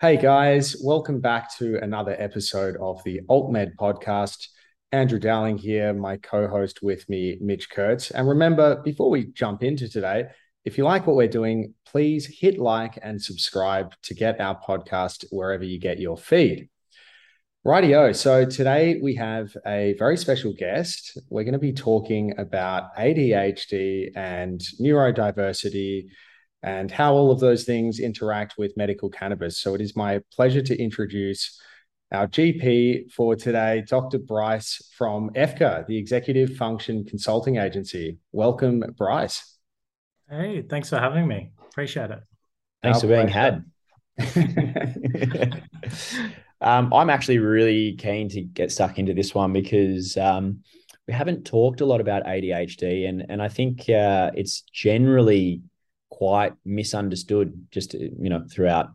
Hey guys, welcome back to another episode of the AltMed podcast. Andrew Dowling here, my co host with me, Mitch Kurtz. And remember, before we jump into today, if you like what we're doing, please hit like and subscribe to get our podcast wherever you get your feed. Rightio. So today we have a very special guest. We're going to be talking about ADHD and neurodiversity and how all of those things interact with medical cannabis. So it is my pleasure to introduce our GP for today, Dr. Bryce from EFCA, the Executive Function Consulting Agency. Welcome, Bryce. Hey, thanks for having me. Appreciate it. Thanks our for being had. um, I'm actually really keen to get stuck into this one because um, we haven't talked a lot about ADHD, and and I think uh, it's generally quite misunderstood just you know throughout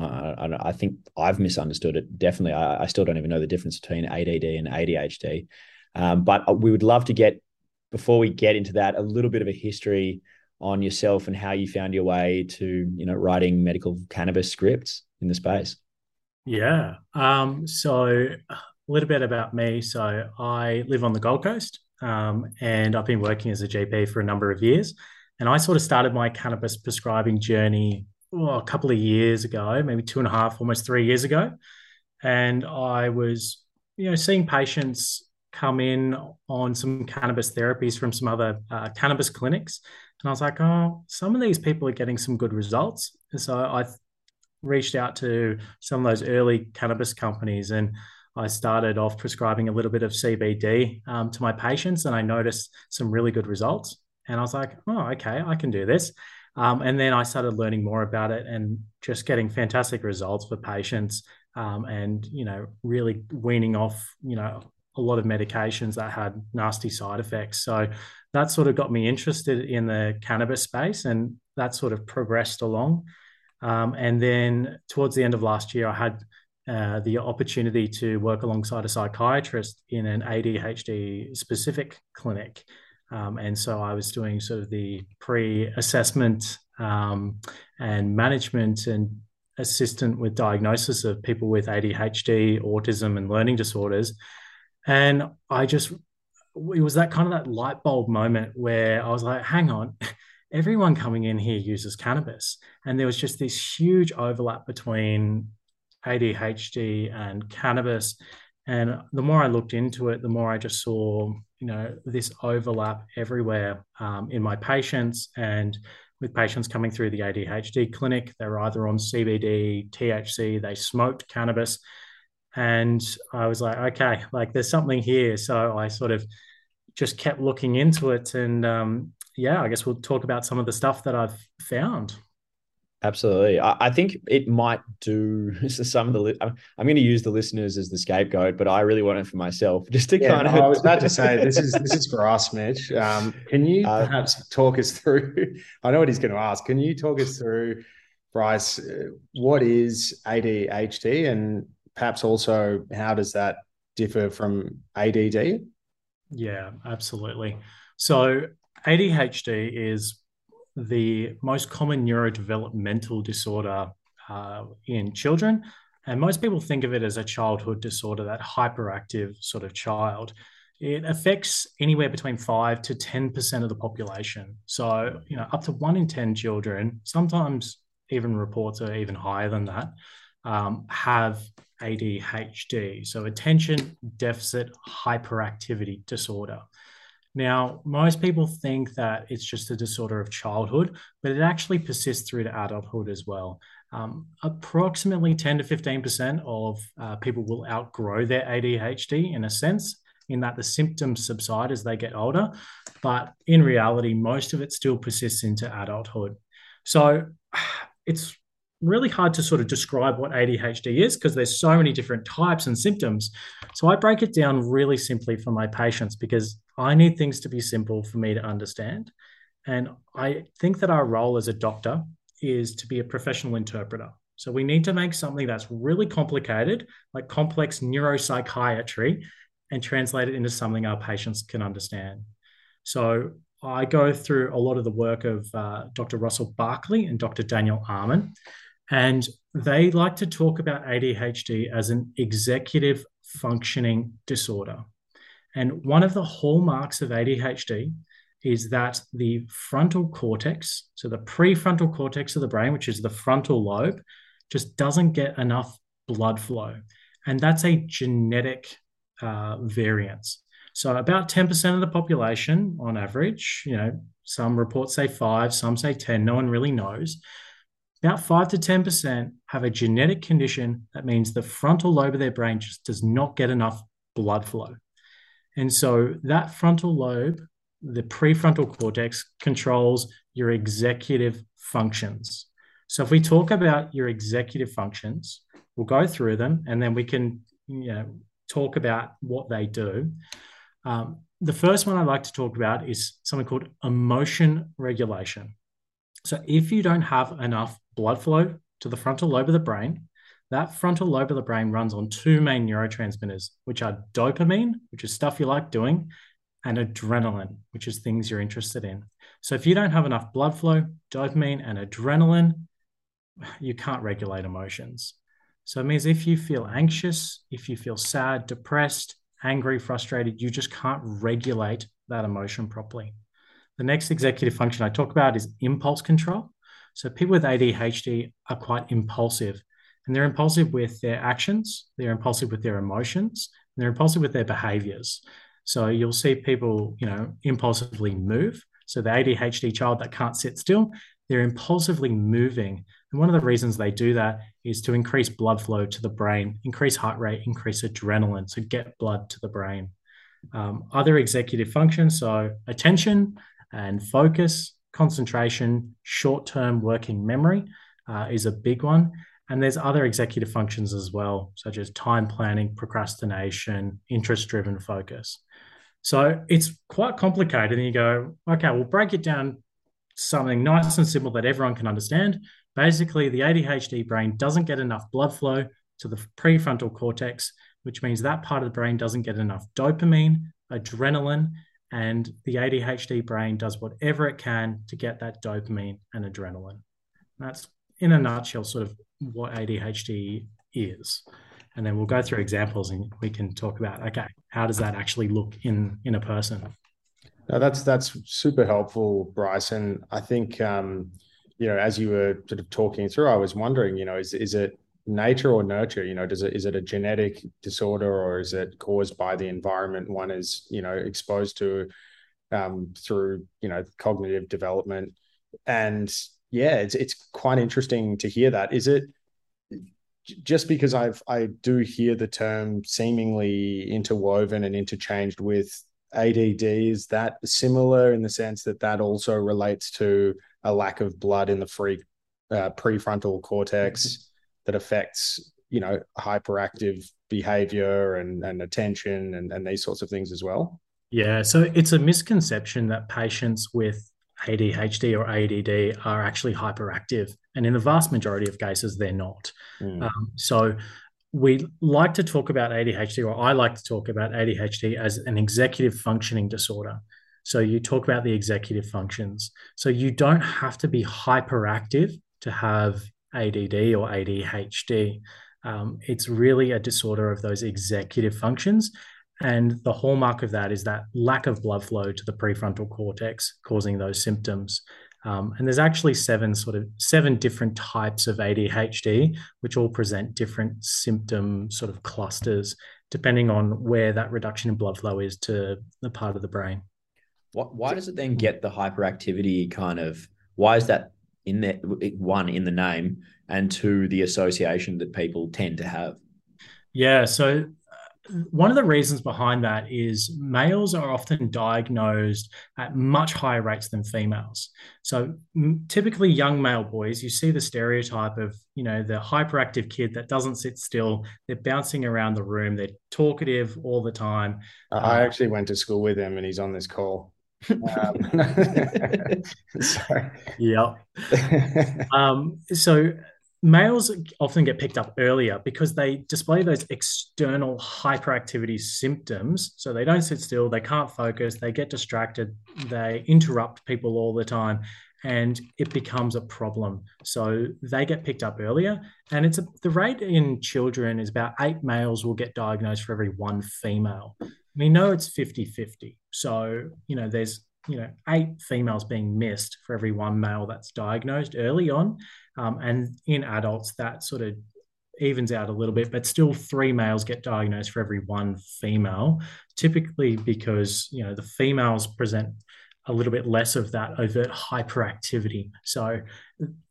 uh, I, think I've misunderstood it. Definitely, I, I, still don't even know the difference between ADD and ADHD. Um, but uh, we would love to get before we get into that a little bit of a history on yourself and how you found your way to you know writing medical cannabis scripts in the space. Yeah. Um, so a little bit about me. So I live on the Gold Coast, um, and I've been working as a GP for a number of years. And I sort of started my cannabis prescribing journey oh, a couple of years ago, maybe two and a half, almost three years ago. And I was, you know, seeing patients come in on some cannabis therapies from some other uh, cannabis clinics. And I was like, oh, some of these people are getting some good results. And so I reached out to some of those early cannabis companies and I started off prescribing a little bit of CBD um, to my patients and I noticed some really good results. And I was like, oh, okay, I can do this. Um, and then I started learning more about it and just getting fantastic results for patients um, and, you know, really weaning off, you know, a lot of medications that had nasty side effects. So that sort of got me interested in the cannabis space and that sort of progressed along. Um, and then towards the end of last year, I had uh, the opportunity to work alongside a psychiatrist in an ADHD specific clinic. Um, and so I was doing sort of the pre assessment um, and management and assistant with diagnosis of people with ADHD, autism, and learning disorders. And I just, it was that kind of that light bulb moment where I was like, hang on, everyone coming in here uses cannabis. And there was just this huge overlap between ADHD and cannabis. And the more I looked into it, the more I just saw, you know, this overlap everywhere um, in my patients and with patients coming through the ADHD clinic. They're either on CBD, THC, they smoked cannabis. And I was like, okay, like there's something here. So I sort of just kept looking into it. And um, yeah, I guess we'll talk about some of the stuff that I've found. Absolutely. I, I, think it might do some of the. I'm, I'm, going to use the listeners as the scapegoat, but I really want it for myself, just to yeah, kind of. I was about to say this is this is for us, Mitch. Um, can you uh, perhaps talk us through? I know what he's going to ask. Can you talk us through, Bryce? Uh, what is ADHD, and perhaps also how does that differ from ADD? Yeah, absolutely. So ADHD is the most common neurodevelopmental disorder uh, in children. And most people think of it as a childhood disorder, that hyperactive sort of child. It affects anywhere between 5 to 10% of the population. So, you know, up to one in 10 children, sometimes even reports are even higher than that, um, have ADHD. So, attention deficit hyperactivity disorder. Now, most people think that it's just a disorder of childhood, but it actually persists through to adulthood as well. Um, approximately 10 to 15% of uh, people will outgrow their ADHD in a sense, in that the symptoms subside as they get older. But in reality, most of it still persists into adulthood. So it's really hard to sort of describe what ADHD is because there's so many different types and symptoms. So I break it down really simply for my patients because I need things to be simple for me to understand. And I think that our role as a doctor is to be a professional interpreter. So we need to make something that's really complicated, like complex neuropsychiatry, and translate it into something our patients can understand. So I go through a lot of the work of uh, Dr. Russell Barkley and Dr. Daniel Amen. And they like to talk about ADHD as an executive functioning disorder. And one of the hallmarks of ADHD is that the frontal cortex, so the prefrontal cortex of the brain, which is the frontal lobe, just doesn't get enough blood flow. And that's a genetic uh, variance. So about 10% of the population on average, you know, some reports say five, some say 10, no one really knows. About five to 10% have a genetic condition that means the frontal lobe of their brain just does not get enough blood flow. And so that frontal lobe, the prefrontal cortex, controls your executive functions. So if we talk about your executive functions, we'll go through them and then we can you know, talk about what they do. Um, the first one I'd like to talk about is something called emotion regulation. So, if you don't have enough blood flow to the frontal lobe of the brain, that frontal lobe of the brain runs on two main neurotransmitters, which are dopamine, which is stuff you like doing, and adrenaline, which is things you're interested in. So, if you don't have enough blood flow, dopamine, and adrenaline, you can't regulate emotions. So, it means if you feel anxious, if you feel sad, depressed, angry, frustrated, you just can't regulate that emotion properly. The next executive function I talk about is impulse control. So people with ADHD are quite impulsive and they're impulsive with their actions, they're impulsive with their emotions, and they're impulsive with their behaviors. So you'll see people, you know, impulsively move. So the ADHD child that can't sit still, they're impulsively moving. And one of the reasons they do that is to increase blood flow to the brain, increase heart rate, increase adrenaline, so get blood to the brain. Um, other executive functions, so attention and focus, concentration, short term working memory uh, is a big one. And there's other executive functions as well, such as time planning, procrastination, interest driven focus. So it's quite complicated. And you go, okay, we'll break it down something nice and simple that everyone can understand. Basically, the ADHD brain doesn't get enough blood flow to the prefrontal cortex, which means that part of the brain doesn't get enough dopamine, adrenaline, and the ADHD brain does whatever it can to get that dopamine and adrenaline. That's in a nutshell, sort of what ADHD is. And then we'll go through examples and we can talk about okay, how does that actually look in in a person? No, that's that's super helpful, Bryce. And I think um, you know, as you were sort of talking through, I was wondering, you know, is is it nature or nurture? You know, does it is it a genetic disorder or is it caused by the environment one is, you know, exposed to um, through, you know, cognitive development? And yeah, it's it's quite interesting to hear that. Is it just because I've I do hear the term seemingly interwoven and interchanged with ADD is that similar in the sense that that also relates to a lack of blood in the free uh, prefrontal cortex mm-hmm. that affects you know hyperactive behavior and, and attention and, and these sorts of things as well yeah so it's a misconception that patients with ADHD or ADD are actually hyperactive and in the vast majority of cases they're not mm. um, so we like to talk about ADHD, or I like to talk about ADHD as an executive functioning disorder. So you talk about the executive functions. So you don't have to be hyperactive to have ADD or ADHD. Um, it's really a disorder of those executive functions. And the hallmark of that is that lack of blood flow to the prefrontal cortex causing those symptoms. Um, and there's actually seven sort of seven different types of ADHD, which all present different symptom sort of clusters, depending on where that reduction in blood flow is to the part of the brain. What, why does it then get the hyperactivity kind of? Why is that in there? One in the name, and two the association that people tend to have. Yeah, so one of the reasons behind that is males are often diagnosed at much higher rates than females. So typically young male boys, you see the stereotype of, you know, the hyperactive kid that doesn't sit still, they're bouncing around the room, they're talkative all the time. I uh, actually went to school with him and he's on this call. um, sorry. Yeah. um, so males often get picked up earlier because they display those external hyperactivity symptoms. So they don't sit still, they can't focus, they get distracted, they interrupt people all the time. and it becomes a problem. So they get picked up earlier, and it's a, the rate in children is about eight males will get diagnosed for every one female. We know it's 50 50. So, you know, there's you know eight females being missed for every one male that's diagnosed early on. Um, and in adults that sort of evens out a little bit but still three males get diagnosed for every one female typically because you know the females present a little bit less of that overt hyperactivity. So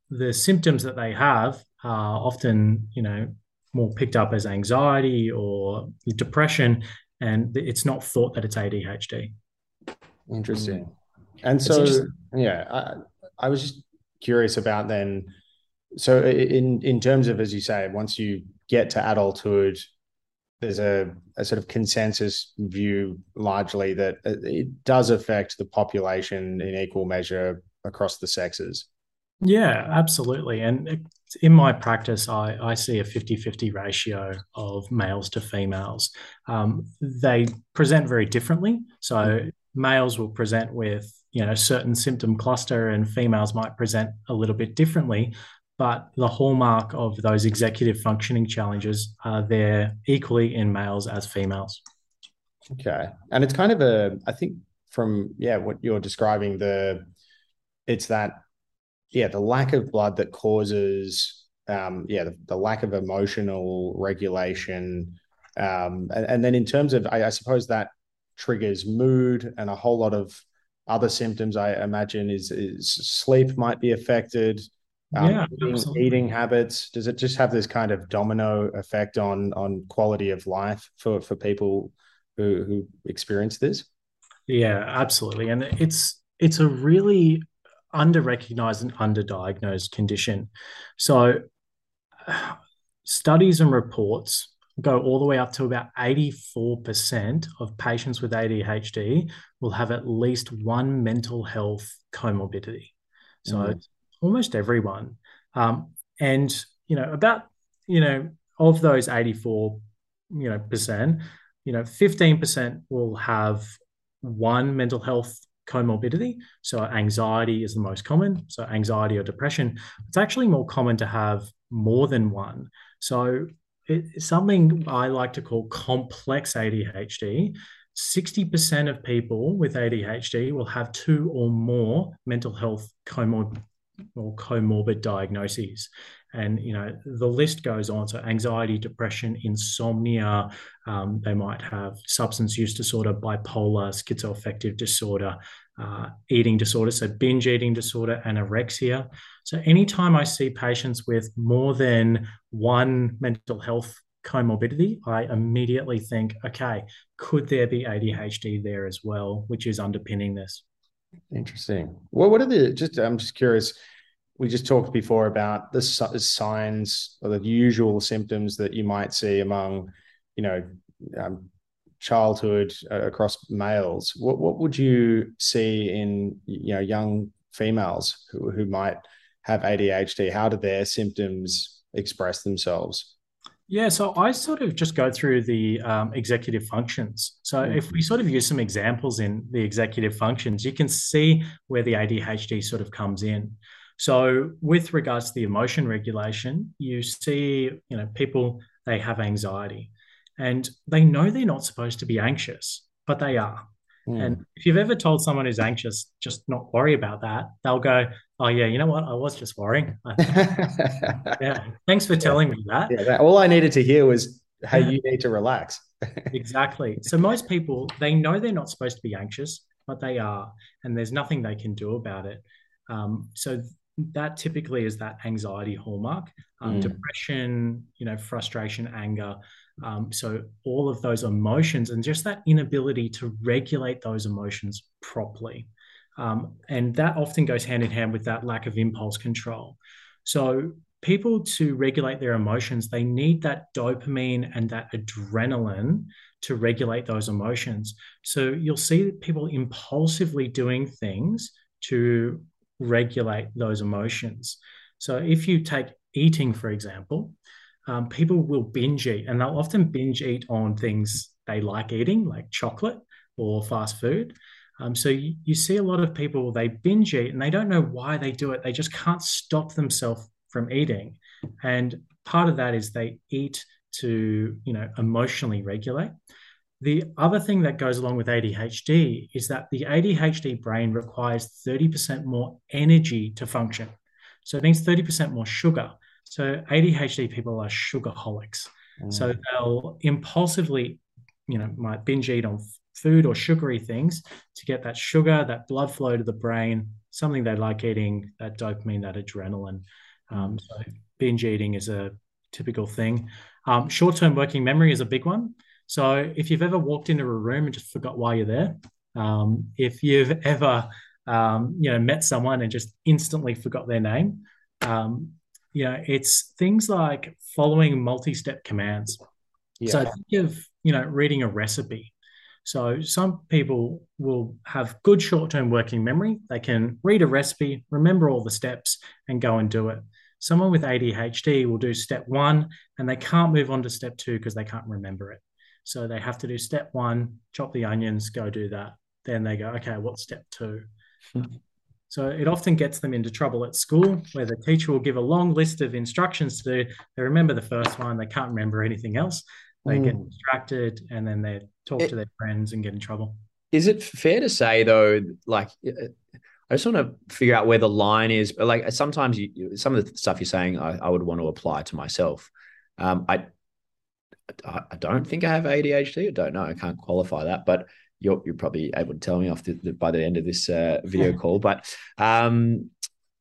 the symptoms that they have are often you know more picked up as anxiety or depression and it's not thought that it's adhd Interesting. Mm. And so, yeah, I, I was just curious about then. So, in in terms of as you say, once you get to adulthood, there's a, a sort of consensus view largely that it does affect the population in equal measure across the sexes. Yeah, absolutely. And in my practice, I, I see a 50 50 ratio of males to females. Um, they present very differently. So, mm males will present with you know certain symptom cluster and females might present a little bit differently but the hallmark of those executive functioning challenges are there equally in males as females. Okay. And it's kind of a i think from yeah what you're describing the it's that yeah the lack of blood that causes um yeah the, the lack of emotional regulation um and, and then in terms of I, I suppose that triggers mood and a whole lot of other symptoms. I imagine is, is sleep might be affected. Um, yeah, eating, eating, habits. Does it just have this kind of domino effect on on quality of life for for people who who experience this? Yeah, absolutely, and it's it's a really under recognized and underdiagnosed condition. So, studies and reports go all the way up to about 84% of patients with ADHD will have at least one mental health comorbidity. So mm-hmm. almost everyone. Um, and, you know, about, you know, of those 84, you know, percent, you know, 15% will have one mental health comorbidity. So anxiety is the most common. So anxiety or depression. It's actually more common to have more than one. So it's something I like to call complex ADHD. 60% of people with ADHD will have two or more mental health comorbid or comorbid diagnoses. And, you know, the list goes on. So anxiety, depression, insomnia, um, they might have substance use disorder, bipolar, schizoaffective disorder, uh, eating disorder, so binge eating disorder, anorexia. So, anytime I see patients with more than one mental health comorbidity, I immediately think, okay, could there be ADHD there as well, which is underpinning this? Interesting. Well, what are the just? I'm just curious. We just talked before about the signs or the usual symptoms that you might see among, you know, um, childhood uh, across males, what what would you see in you know young females who who might have ADHD? How do their symptoms express themselves? Yeah, so I sort of just go through the um, executive functions. So mm-hmm. if we sort of use some examples in the executive functions, you can see where the ADHD sort of comes in. So with regards to the emotion regulation, you see, you know, people they have anxiety and they know they're not supposed to be anxious, but they are. Mm. And if you've ever told someone who's anxious, just not worry about that, they'll go, Oh, yeah, you know what? I was just worrying. yeah. Thanks for telling yeah. me that. Yeah. That, all I needed to hear was, Hey, you need to relax. exactly. So most people, they know they're not supposed to be anxious, but they are. And there's nothing they can do about it. Um, so that typically is that anxiety hallmark um, mm. depression you know frustration anger um, so all of those emotions and just that inability to regulate those emotions properly. Um, and that often goes hand in hand with that lack of impulse control. So people to regulate their emotions they need that dopamine and that adrenaline to regulate those emotions. So you'll see people impulsively doing things to regulate those emotions. So if you take eating, for example, um, people will binge eat and they'll often binge eat on things they like eating, like chocolate or fast food. Um, so you, you see a lot of people they binge eat and they don't know why they do it. They just can't stop themselves from eating, and part of that is they eat to you know emotionally regulate. The other thing that goes along with ADHD is that the ADHD brain requires 30% more energy to function. So it needs 30% more sugar. So ADHD people are sugarholics. Mm. So they'll impulsively, you know, might binge eat on food or sugary things to get that sugar, that blood flow to the brain, something they like eating, that dopamine, that adrenaline. Um, so binge eating is a typical thing. Um, short-term working memory is a big one. So if you've ever walked into a room and just forgot why you're there, um, if you've ever um, you know met someone and just instantly forgot their name, um, you know it's things like following multi-step commands. Yeah. So think of you know reading a recipe. So some people will have good short-term working memory. They can read a recipe, remember all the steps, and go and do it. Someone with ADHD will do step one and they can't move on to step two because they can't remember it. So they have to do step one, chop the onions, go do that. Then they go, okay, what's step two? Hmm. So it often gets them into trouble at school where the teacher will give a long list of instructions to do. They remember the first one, they can't remember anything else. They mm. get distracted and then they talk it, to their friends and get in trouble. Is it fair to say, though, like, I just want to figure out where the line is. But like sometimes you, some of the stuff you're saying, I, I would want to apply to myself. Um, I I don't think I have ADHD. I don't know. I can't qualify that, but you're you're probably able to tell me off the, the, by the end of this uh, video call. But um,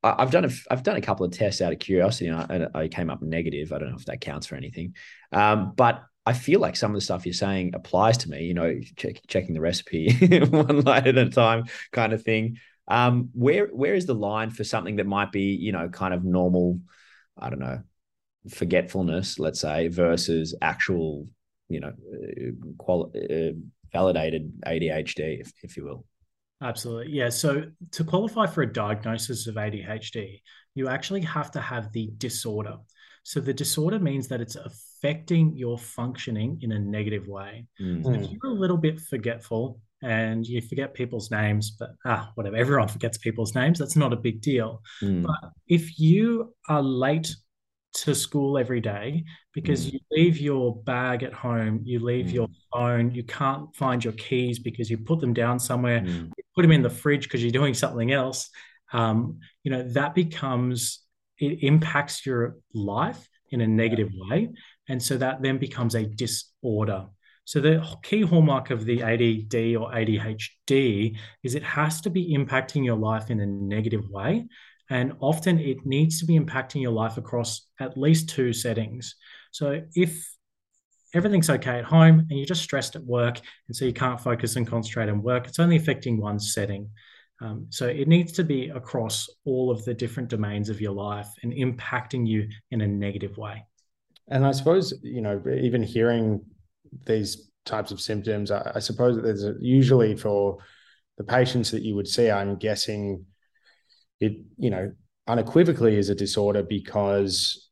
I, have done a I've done a couple of tests out of curiosity, and I, I, came up negative. I don't know if that counts for anything, um, but I feel like some of the stuff you're saying applies to me. You know, check, checking the recipe one light at a time, kind of thing. Um, where where is the line for something that might be you know kind of normal? I don't know forgetfulness, let's say, versus actual, you know, uh, quali- uh, validated ADHD, if, if you will. Absolutely. Yeah. So to qualify for a diagnosis of ADHD, you actually have to have the disorder. So the disorder means that it's affecting your functioning in a negative way. Mm. If you're a little bit forgetful and you forget people's names, but ah, whatever, everyone forgets people's names. That's not a big deal. Mm. But if you are late to school every day because mm. you leave your bag at home, you leave mm. your phone, you can't find your keys because you put them down somewhere, mm. you put them in the fridge because you're doing something else. Um, you know, that becomes, it impacts your life in a negative way. And so that then becomes a disorder. So the key hallmark of the ADD or ADHD is it has to be impacting your life in a negative way. And often it needs to be impacting your life across at least two settings. So if everything's okay at home and you're just stressed at work, and so you can't focus and concentrate on work, it's only affecting one setting. Um, so it needs to be across all of the different domains of your life and impacting you in a negative way. And I suppose, you know, even hearing these types of symptoms, I, I suppose that there's a, usually for the patients that you would see, I'm guessing it you know unequivocally is a disorder because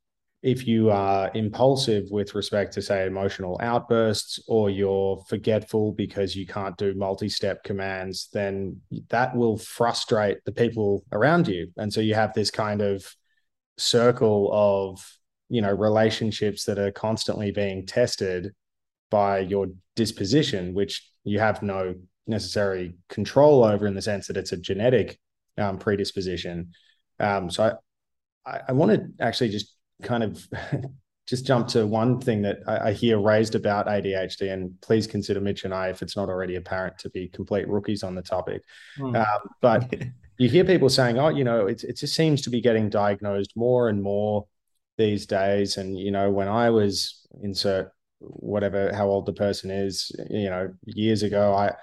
if you are impulsive with respect to say emotional outbursts or you're forgetful because you can't do multi-step commands then that will frustrate the people around you. And so you have this kind of circle of you know relationships that are constantly being tested by your disposition which you have no necessary control over in the sense that it's a genetic um, predisposition. Um, so I, I, want to actually just kind of just jump to one thing that I, I, hear raised about ADHD, and please consider Mitch and I, if it's not already apparent, to be complete rookies on the topic. Mm. Um, but you hear people saying, "Oh, you know, it, it just seems to be getting diagnosed more and more these days." And you know, when I was insert whatever how old the person is, you know, years ago, I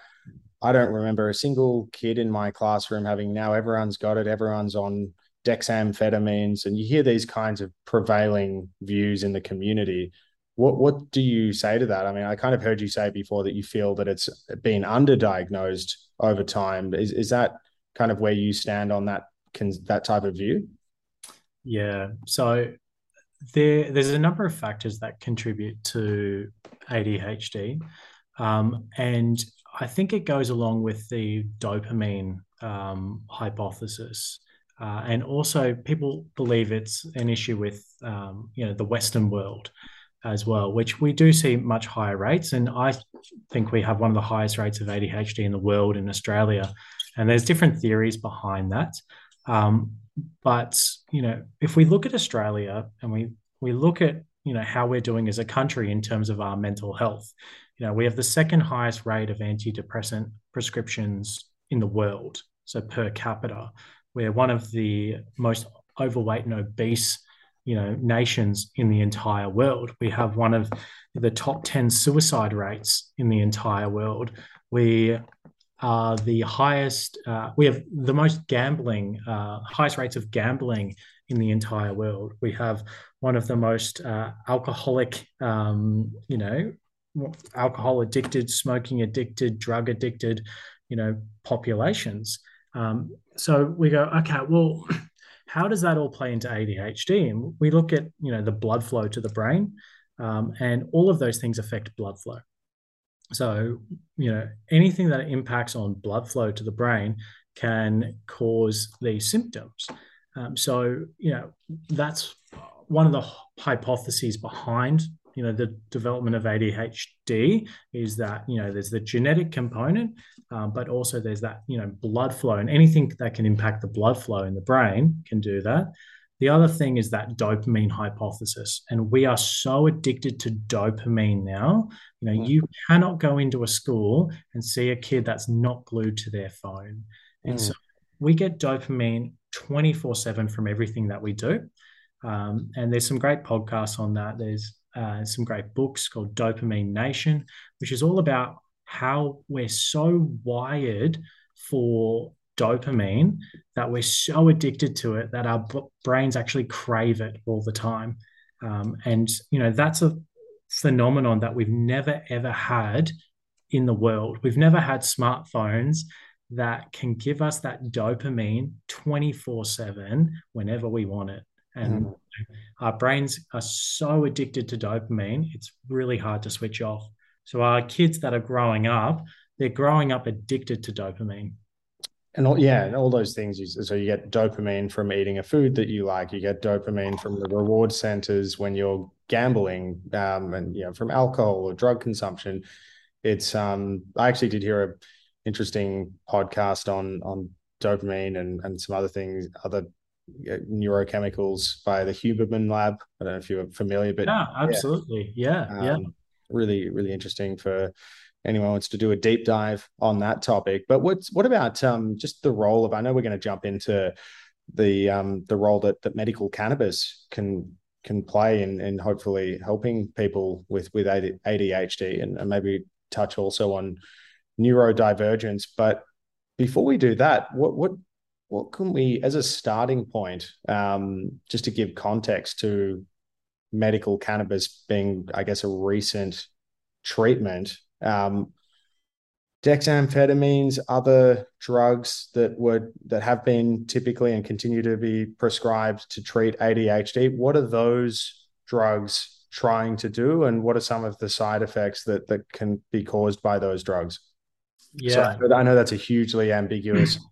I don't remember a single kid in my classroom having now everyone's got it, everyone's on dexamphetamines, and you hear these kinds of prevailing views in the community. What what do you say to that? I mean, I kind of heard you say before that you feel that it's been underdiagnosed over time. Is is that kind of where you stand on that can that type of view? Yeah. So there there's a number of factors that contribute to ADHD. Um, and I think it goes along with the dopamine um, hypothesis. Uh, and also, people believe it's an issue with um, you know the Western world as well, which we do see much higher rates. And I think we have one of the highest rates of ADHD in the world in Australia. And there's different theories behind that. Um, but you know, if we look at Australia and we we look at you know how we're doing as a country in terms of our mental health, you know, we have the second highest rate of antidepressant prescriptions in the world, so per capita. We're one of the most overweight and obese, you know, nations in the entire world. We have one of the top 10 suicide rates in the entire world. We are the highest, uh, we have the most gambling, uh, highest rates of gambling in the entire world. We have one of the most uh, alcoholic, um, you know, alcohol addicted, smoking addicted, drug addicted, you know, populations. Um, so we go, okay, well, how does that all play into ADHD? And we look at, you know, the blood flow to the brain, um, and all of those things affect blood flow. So, you know, anything that impacts on blood flow to the brain can cause these symptoms. Um, so, you know, that's one of the hypotheses behind you know the development of ADHD is that you know there's the genetic component, um, but also there's that you know blood flow and anything that can impact the blood flow in the brain can do that. The other thing is that dopamine hypothesis, and we are so addicted to dopamine now. You know, mm. you cannot go into a school and see a kid that's not glued to their phone, and mm. so we get dopamine 24 7 from everything that we do. Um, and there's some great podcasts on that. There's uh, some great books called Dopamine Nation, which is all about how we're so wired for dopamine that we're so addicted to it that our brains actually crave it all the time. Um, and, you know, that's a phenomenon that we've never, ever had in the world. We've never had smartphones that can give us that dopamine 24 7 whenever we want it. And mm. Our brains are so addicted to dopamine, it's really hard to switch off. So, our kids that are growing up, they're growing up addicted to dopamine. And all, yeah, and all those things. You, So you get dopamine from eating a food that you like. You get dopamine from the reward centers when you're gambling, um, and you know from alcohol or drug consumption. It's um, I actually did hear a interesting podcast on on dopamine and and some other things, other neurochemicals by the Huberman Lab. I don't know if you're familiar, but yeah, absolutely, yeah, yeah, um, yeah. Really, really interesting for anyone wants to do a deep dive on that topic. But what's what about um, just the role of? I know we're going to jump into the um, the role that that medical cannabis can can play in in hopefully helping people with with ADHD and, and maybe touch also on neurodivergence. But before we do that, what what what can we, as a starting point, um, just to give context to medical cannabis being, I guess, a recent treatment, um, dexamphetamines, other drugs that would that have been typically and continue to be prescribed to treat ADHD. What are those drugs trying to do, and what are some of the side effects that that can be caused by those drugs? Yeah, so I know that's a hugely ambiguous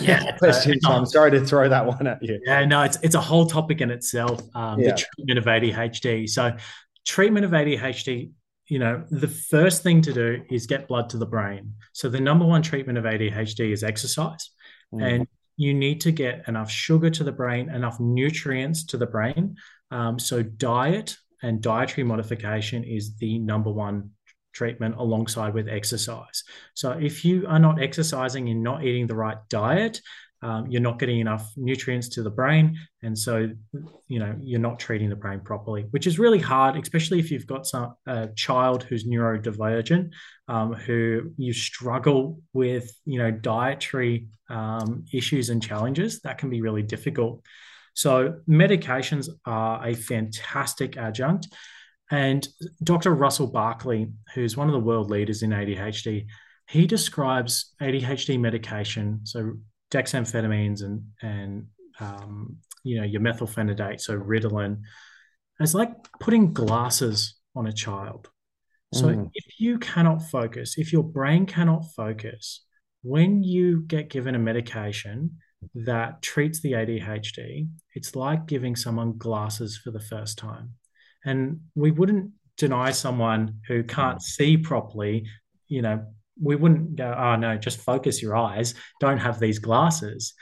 yeah question. So I'm sorry to throw that one at you. Yeah, no, it's it's a whole topic in itself. Um, yeah. The treatment of ADHD. So, treatment of ADHD. You know, the first thing to do is get blood to the brain. So the number one treatment of ADHD is exercise, mm. and you need to get enough sugar to the brain, enough nutrients to the brain. Um, so diet and dietary modification is the number one treatment alongside with exercise. So if you are not exercising and not eating the right diet, um, you're not getting enough nutrients to the brain, and so you know you're not treating the brain properly, which is really hard, especially if you've got some a child who's neurodivergent, um, who you struggle with, you know, dietary um, issues and challenges. That can be really difficult. So medications are a fantastic adjunct. And Dr. Russell Barkley, who's one of the world leaders in ADHD, he describes ADHD medication, so dexamphetamines and and um, you know your methylphenidate, so Ritalin, as like putting glasses on a child. So mm. if you cannot focus, if your brain cannot focus, when you get given a medication that treats the ADHD, it's like giving someone glasses for the first time. And we wouldn't deny someone who can't mm. see properly, you know, we wouldn't go, oh no, just focus your eyes, don't have these glasses.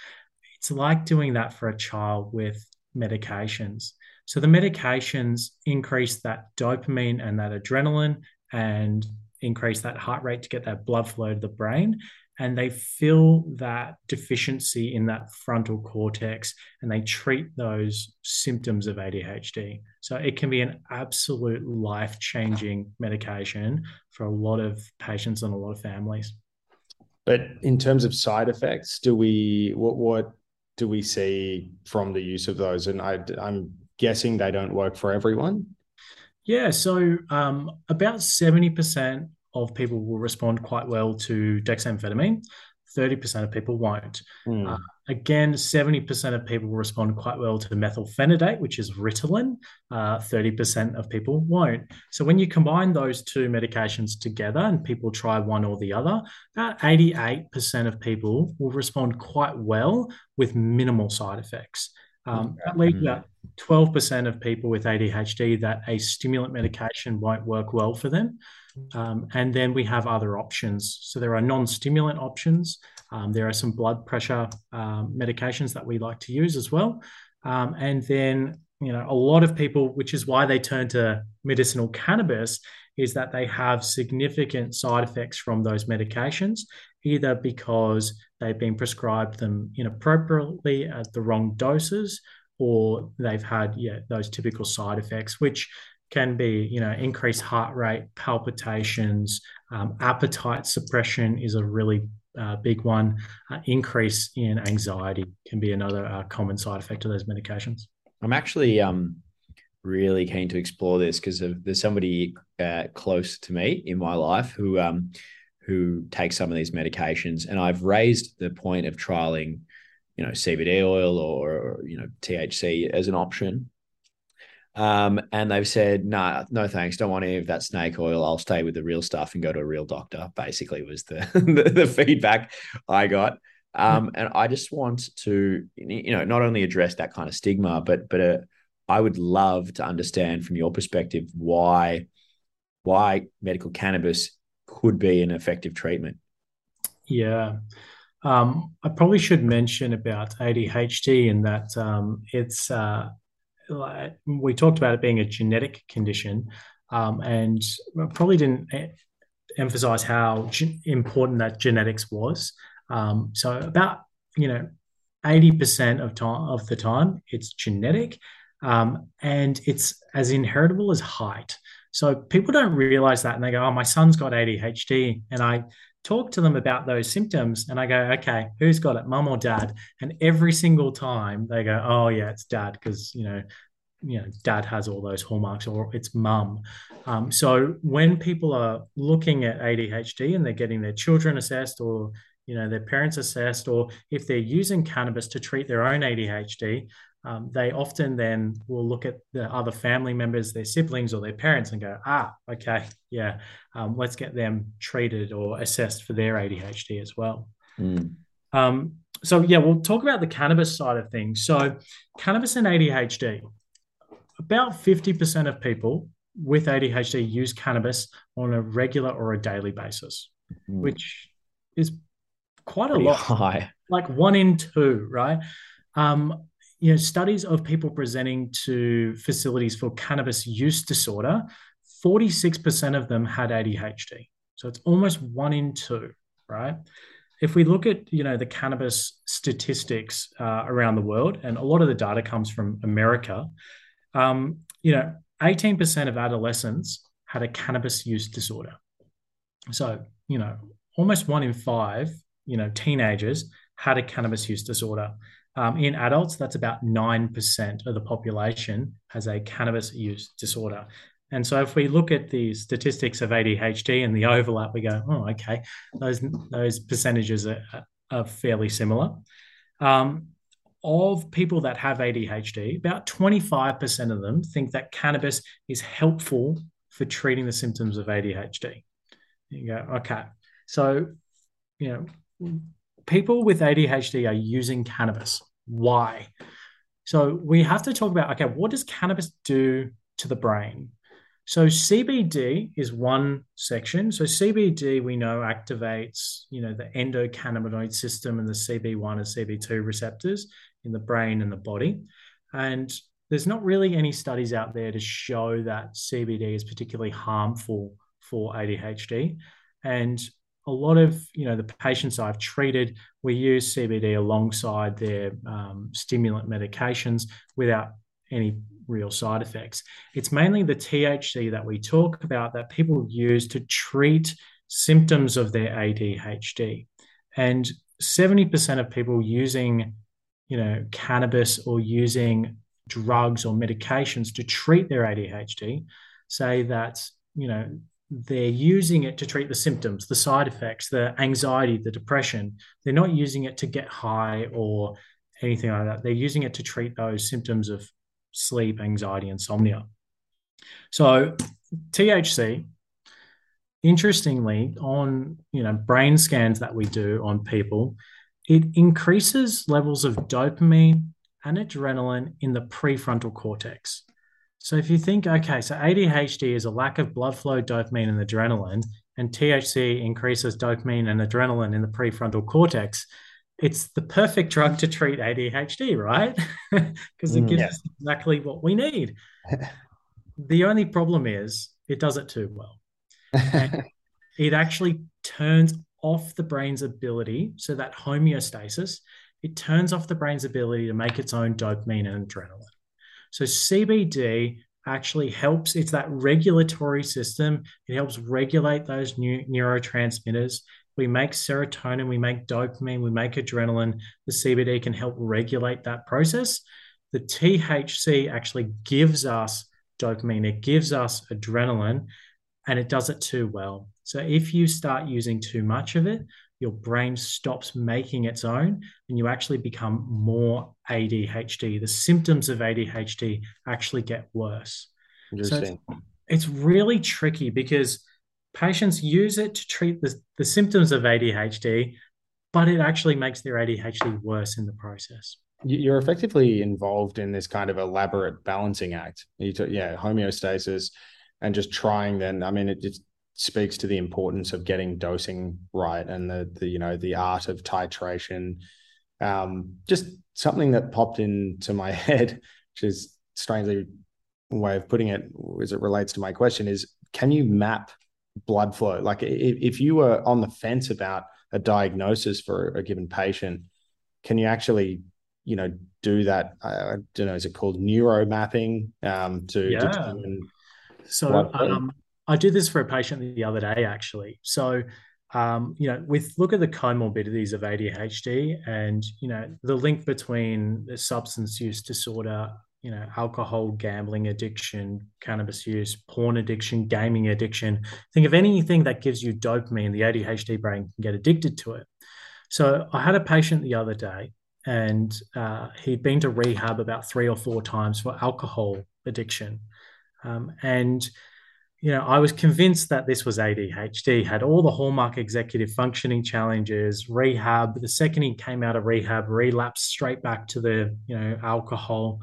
It's like doing that for a child with medications. So the medications increase that dopamine and that adrenaline and increase that heart rate to get that blood flow to the brain and they fill that deficiency in that frontal cortex and they treat those symptoms of ADHD. So it can be an absolute life changing medication for a lot of patients and a lot of families. But in terms of side effects, do we what what do we see from the use of those? And I, I'm guessing they don't work for everyone. Yeah, so um, about seventy percent of people will respond quite well to dexamphetamine. 30% of people won't. Mm. Uh, again, 70% of people will respond quite well to methylphenidate, which is Ritalin. Uh, 30% of people won't. So when you combine those two medications together and people try one or the other, about 88% of people will respond quite well with minimal side effects. Um, that leaves hmm. about 12% of people with ADHD that a stimulant medication won't work well for them. Um, and then we have other options. So there are non stimulant options. Um, there are some blood pressure um, medications that we like to use as well. Um, and then, you know, a lot of people, which is why they turn to medicinal cannabis, is that they have significant side effects from those medications, either because they've been prescribed them inappropriately at the wrong doses, or they've had yeah those typical side effects, which can be, you know, increased heart rate, palpitations, um, appetite suppression is a really uh, big one. Uh, increase in anxiety can be another uh, common side effect of those medications. I'm actually um, really keen to explore this because there's somebody uh, close to me in my life who um, who takes some of these medications, and I've raised the point of trialing, you know, CBD oil or, or you know THC as an option um, and they've said, no, nah, no thanks, don't want any of that snake oil. I'll stay with the real stuff and go to a real doctor. Basically, was the the, the feedback I got. Um, and I just want to, you know, not only address that kind of stigma, but but uh, I would love to understand from your perspective why why medical cannabis could be an effective treatment. Yeah. Um, I probably should mention about ADHD in that um, it's uh, we talked about it being a genetic condition, um, and probably didn't emphasize how important that genetics was. Um, so about you know, eighty percent of time of the time it's genetic, um, and it's as inheritable as height. So people don't realize that, and they go, "Oh, my son's got ADHD," and I talk to them about those symptoms and I go, okay, who's got it, mum or dad? And every single time they go, oh yeah, it's dad because you know, you know, dad has all those hallmarks or it's mum. Um, so when people are looking at ADHD and they're getting their children assessed or you know their parents assessed, or if they're using cannabis to treat their own ADHD, um, they often then will look at the other family members, their siblings or their parents, and go, ah, okay, yeah, um, let's get them treated or assessed for their ADHD as well. Mm. Um, so, yeah, we'll talk about the cannabis side of things. So, cannabis and ADHD, about 50% of people with ADHD use cannabis on a regular or a daily basis, mm. which is quite a Pretty lot. High. Like one in two, right? Um, you know, studies of people presenting to facilities for cannabis use disorder, 46% of them had ADHD. So it's almost one in two, right? If we look at, you know, the cannabis statistics uh, around the world, and a lot of the data comes from America, um, you know, 18% of adolescents had a cannabis use disorder. So, you know, almost one in five, you know, teenagers had a cannabis use disorder. Um, in adults, that's about 9% of the population has a cannabis use disorder. And so if we look at the statistics of ADHD and the overlap, we go, oh, okay, those, those percentages are, are fairly similar. Um, of people that have ADHD, about 25% of them think that cannabis is helpful for treating the symptoms of ADHD. You go, okay. So, you know, people with ADHD are using cannabis. Why? So we have to talk about okay, what does cannabis do to the brain? So CBD is one section. So CBD we know activates, you know, the endocannabinoid system and the CB1 and CB2 receptors in the brain and the body. And there's not really any studies out there to show that CBD is particularly harmful for ADHD. And a lot of you know the patients I've treated, we use CBD alongside their um, stimulant medications without any real side effects. It's mainly the THC that we talk about that people use to treat symptoms of their ADHD, and 70% of people using you know cannabis or using drugs or medications to treat their ADHD say that you know they're using it to treat the symptoms, the side effects, the anxiety, the depression. They're not using it to get high or anything like that. They're using it to treat those symptoms of sleep, anxiety, insomnia. So THC, interestingly, on you know brain scans that we do on people, it increases levels of dopamine and adrenaline in the prefrontal cortex. So if you think, okay, so ADHD is a lack of blood flow, dopamine, and adrenaline, and THC increases dopamine and adrenaline in the prefrontal cortex, it's the perfect drug to treat ADHD, right? Because it mm, gives yeah. us exactly what we need. the only problem is it does it too well. it actually turns off the brain's ability, so that homeostasis, it turns off the brain's ability to make its own dopamine and adrenaline. So CBD actually helps, it's that regulatory system. It helps regulate those new neurotransmitters. We make serotonin, we make dopamine, we make adrenaline. The CBD can help regulate that process. The THC actually gives us dopamine, it gives us adrenaline, and it does it too well. So if you start using too much of it, your brain stops making its own and you actually become more ADHD. The symptoms of ADHD actually get worse. So it's, it's, really tricky because patients use it to treat the, the symptoms of ADHD, but it actually makes their ADHD worse in the process. You're effectively involved in this kind of elaborate balancing act. You t- yeah, homeostasis and just trying then, I mean, it, it's speaks to the importance of getting dosing right and the the you know the art of titration. Um, just something that popped into my head, which is strangely way of putting it as it relates to my question, is can you map blood flow? Like if, if you were on the fence about a diagnosis for a given patient, can you actually you know do that? I don't know. Is it called neuro mapping um, to yeah. determine? So um, I did this for a patient the other day, actually. So, um, you know, with look at the comorbidities of ADHD and, you know, the link between the substance use disorder, you know, alcohol, gambling addiction, cannabis use, porn addiction, gaming addiction. Think of anything that gives you dopamine, the ADHD brain can get addicted to it. So I had a patient the other day and uh, he'd been to rehab about three or four times for alcohol addiction. Um, and you know, I was convinced that this was ADHD, had all the hallmark executive functioning challenges, rehab. The second he came out of rehab, relapsed straight back to the, you know, alcohol.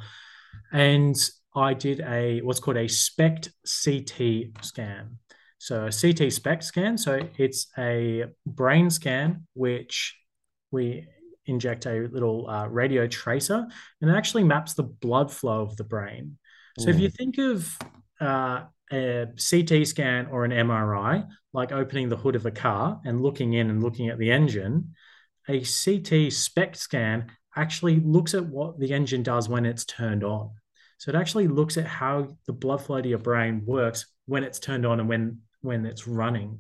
And I did a what's called a SPECT CT scan. So a CT SPECT scan. So it's a brain scan which we inject a little uh, radio tracer, and it actually maps the blood flow of the brain. So mm. if you think of uh, a CT scan or an MRI, like opening the hood of a car and looking in and looking at the engine, a CT SPECT scan actually looks at what the engine does when it's turned on. So it actually looks at how the blood flow to your brain works when it's turned on and when when it's running.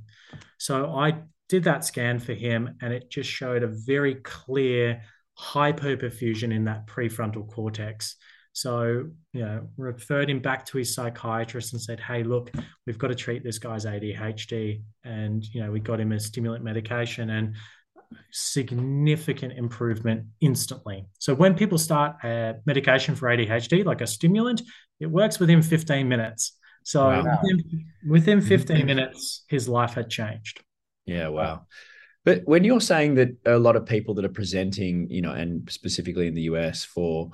So I did that scan for him and it just showed a very clear hypoperfusion in that prefrontal cortex. So, you know, referred him back to his psychiatrist and said, hey, look, we've got to treat this guy's ADHD. And, you know, we got him a stimulant medication and significant improvement instantly. So when people start a medication for ADHD, like a stimulant, it works within 15 minutes. So wow. within, within 15 minutes, his life had changed. Yeah, wow. But when you're saying that a lot of people that are presenting, you know, and specifically in the US for,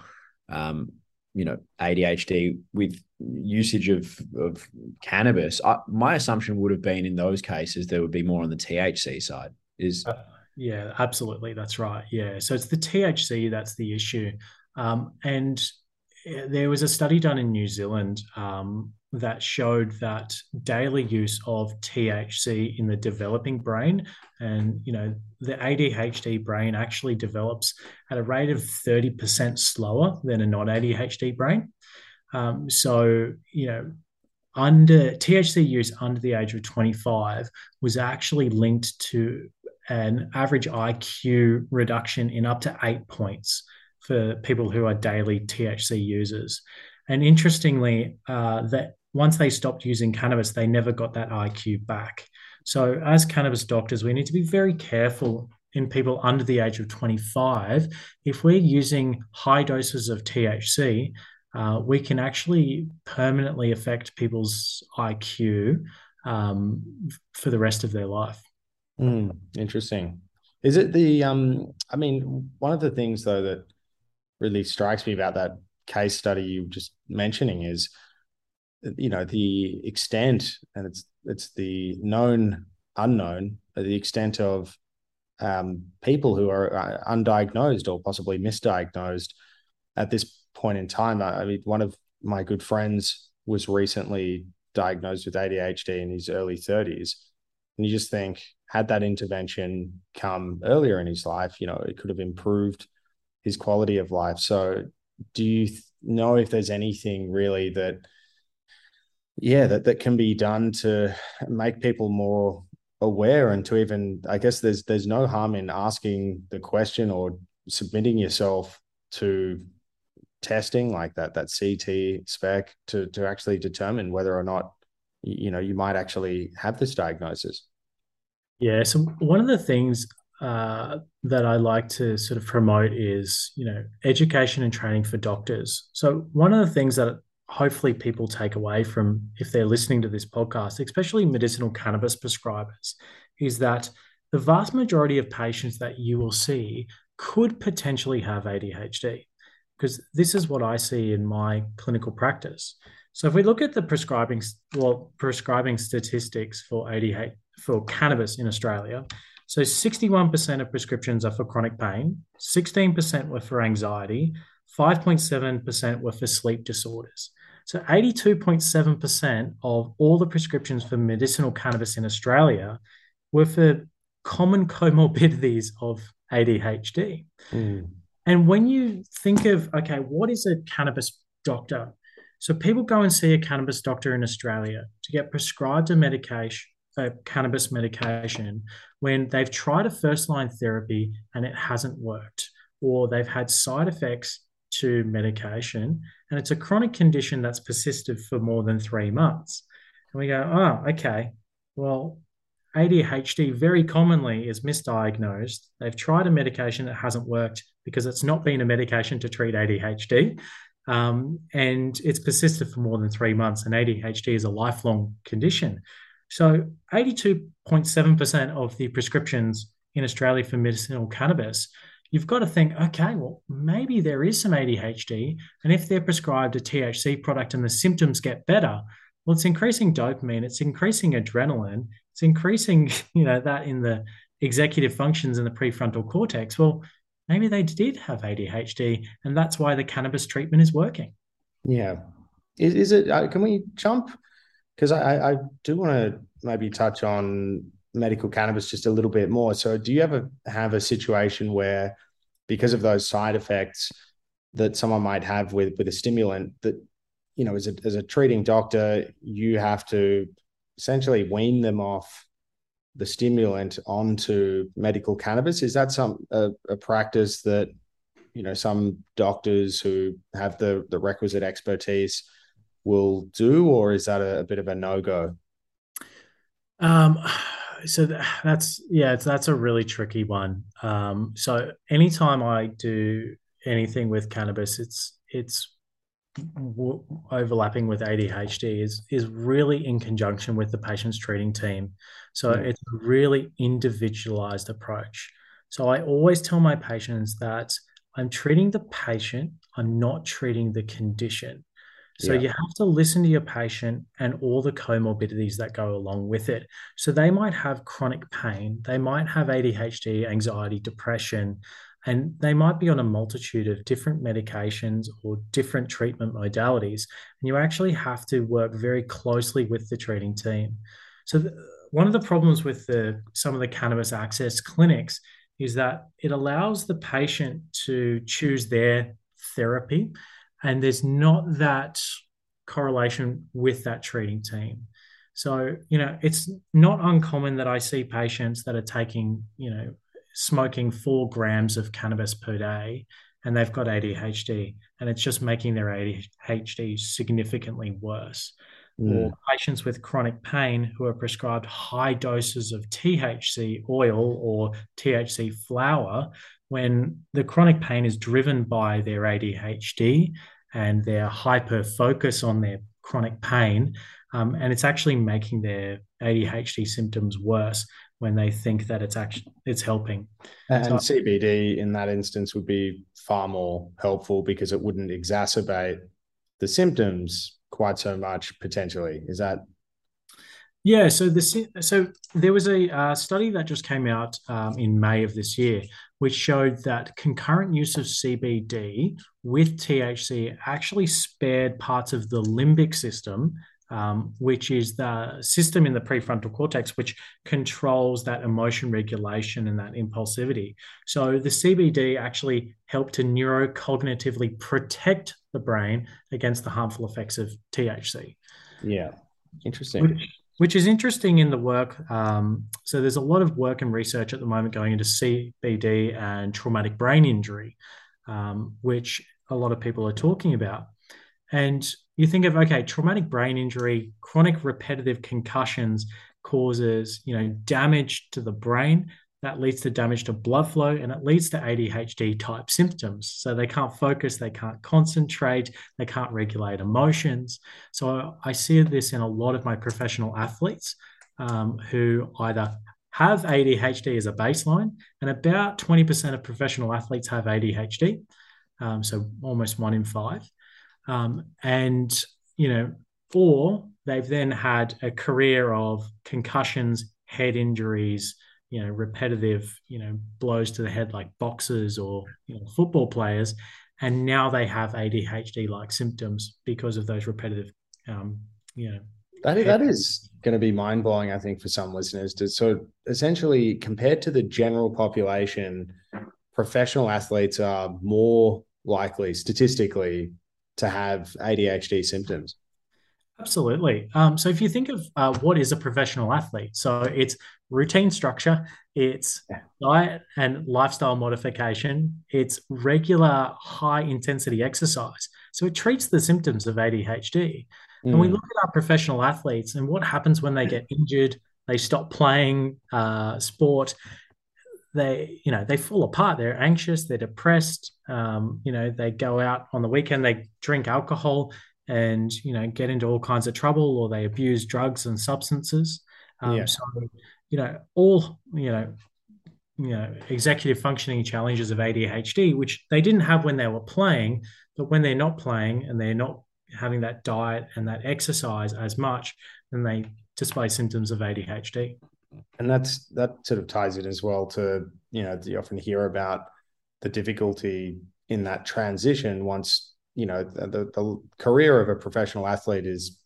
um, you know, ADHD with usage of of cannabis, I, my assumption would have been in those cases there would be more on the THC side. Is uh, yeah, absolutely, that's right. Yeah, so it's the THC that's the issue, um, and there was a study done in New Zealand um, that showed that daily use of THC in the developing brain, and you know, the ADHD brain actually develops at a rate of 30% slower than a non ADHD brain. Um, so, you know, under THC use under the age of 25 was actually linked to an average IQ reduction in up to eight points for people who are daily THC users. And interestingly, uh, that once they stopped using cannabis, they never got that IQ back. So, as cannabis doctors, we need to be very careful in people under the age of 25. If we're using high doses of THC, uh, we can actually permanently affect people's IQ um, for the rest of their life. Mm, interesting. Is it the? Um, I mean, one of the things though that really strikes me about that case study you were just mentioning is you know the extent and it's it's the known unknown the extent of um, people who are uh, undiagnosed or possibly misdiagnosed at this point in time. I, I mean one of my good friends was recently diagnosed with ADHD in his early 30s and you just think had that intervention come earlier in his life you know it could have improved his quality of life. So do you know if there's anything really that yeah that that can be done to make people more aware and to even i guess there's there's no harm in asking the question or submitting yourself to testing like that that ct spect to to actually determine whether or not you know you might actually have this diagnosis. Yeah so one of the things uh, that I like to sort of promote is, you know, education and training for doctors. So one of the things that hopefully people take away from if they're listening to this podcast, especially medicinal cannabis prescribers, is that the vast majority of patients that you will see could potentially have ADHD. Because this is what I see in my clinical practice. So if we look at the prescribing well prescribing statistics for ADHD for cannabis in Australia, so 61% of prescriptions are for chronic pain, 16% were for anxiety, 5.7% were for sleep disorders. So 82.7% of all the prescriptions for medicinal cannabis in Australia were for common comorbidities of ADHD. Mm. And when you think of, okay, what is a cannabis doctor? So people go and see a cannabis doctor in Australia to get prescribed a medication, a cannabis medication, when they've tried a first line therapy and it hasn't worked, or they've had side effects to medication, and it's a chronic condition that's persisted for more than three months. And we go, oh, okay, well, ADHD very commonly is misdiagnosed. They've tried a medication that hasn't worked because it's not been a medication to treat ADHD. Um, and it's persisted for more than three months. And ADHD is a lifelong condition. So 82.7% of the prescriptions in Australia for medicinal cannabis you've got to think, okay, well, maybe there is some ADHD. And if they're prescribed a THC product and the symptoms get better, well, it's increasing dopamine, it's increasing adrenaline, it's increasing, you know, that in the executive functions in the prefrontal cortex. Well, maybe they did have ADHD, and that's why the cannabis treatment is working. Yeah. Is, is it, uh, can we jump? Because I, I do want to maybe touch on medical cannabis just a little bit more. So, do you ever have a situation where, because of those side effects that someone might have with with a stimulant, that you know, as a as a treating doctor, you have to essentially wean them off the stimulant onto medical cannabis? Is that some a, a practice that you know some doctors who have the the requisite expertise will do, or is that a, a bit of a no go? Um, so that's yeah, that's a really tricky one. Um, so anytime I do anything with cannabis, it's it's w- overlapping with ADHD is is really in conjunction with the patient's treating team. So yeah. it's a really individualized approach. So I always tell my patients that I'm treating the patient, I'm not treating the condition. So yeah. you have to listen to your patient and all the comorbidities that go along with it. So they might have chronic pain, they might have ADHD, anxiety, depression, and they might be on a multitude of different medications or different treatment modalities. And you actually have to work very closely with the treating team. So the, one of the problems with the some of the cannabis access clinics is that it allows the patient to choose their therapy and there's not that correlation with that treating team. So, you know, it's not uncommon that I see patients that are taking, you know, smoking four grams of cannabis per day and they've got ADHD and it's just making their ADHD significantly worse. Mm. Or patients with chronic pain who are prescribed high doses of THC oil or THC flower when the chronic pain is driven by their ADHD and their hyper focus on their chronic pain. Um, and it's actually making their ADHD symptoms worse when they think that it's actually it's helping. And so, CBD in that instance would be far more helpful because it wouldn't exacerbate the symptoms quite so much potentially. Is that yeah, so this so there was a uh, study that just came out um, in May of this year, which showed that concurrent use of CBD with THC actually spared parts of the limbic system, um, which is the system in the prefrontal cortex which controls that emotion regulation and that impulsivity. So the CBD actually helped to neurocognitively protect the brain against the harmful effects of THC. Yeah, interesting. Which, which is interesting in the work. Um, so there's a lot of work and research at the moment going into CBD and traumatic brain injury, um, which a lot of people are talking about. And you think of okay, traumatic brain injury, chronic repetitive concussions causes you know damage to the brain that leads to damage to blood flow and it leads to ADHD type symptoms. So they can't focus, they can't concentrate, they can't regulate emotions. So I see this in a lot of my professional athletes um, who either have ADHD as a baseline, and about 20% of professional athletes have ADHD. Um, so almost one in five. Um, and, you know, or they've then had a career of concussions, head injuries, you know repetitive you know blows to the head like boxers or you know football players. And now they have ADHD like symptoms because of those repetitive um you know that, that is going to be mind blowing I think for some listeners to so essentially compared to the general population professional athletes are more likely statistically to have ADHD symptoms Absolutely. Um, so if you think of uh, what is a professional athlete, so it's routine structure, it's diet and lifestyle modification, it's regular high intensity exercise. So it treats the symptoms of ADHD. Mm. And we mm. look at our professional athletes and what happens when they get injured, they stop playing uh, sport. They, you know, they fall apart. They're anxious. They're depressed. Um, you know, they go out on the weekend. They drink alcohol and you know get into all kinds of trouble or they abuse drugs and substances um, yeah. so you know all you know you know executive functioning challenges of ADHD which they didn't have when they were playing but when they're not playing and they're not having that diet and that exercise as much then they display symptoms of ADHD and that's that sort of ties it as well to you know you often hear about the difficulty in that transition once you know the, the career of a professional athlete is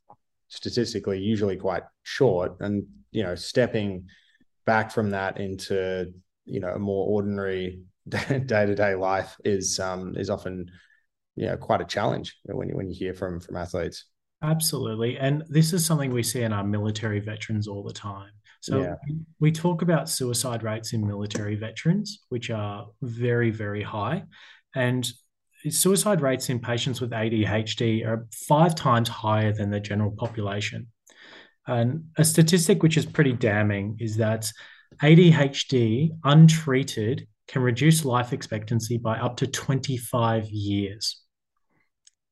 statistically usually quite short. And you know stepping back from that into you know a more ordinary day-to-day life is um is often you know quite a challenge when you when you hear from from athletes. Absolutely. And this is something we see in our military veterans all the time. So yeah. we talk about suicide rates in military veterans which are very very high. And suicide rates in patients with ADHD are five times higher than the general population. And a statistic which is pretty damning is that ADHD untreated can reduce life expectancy by up to 25 years,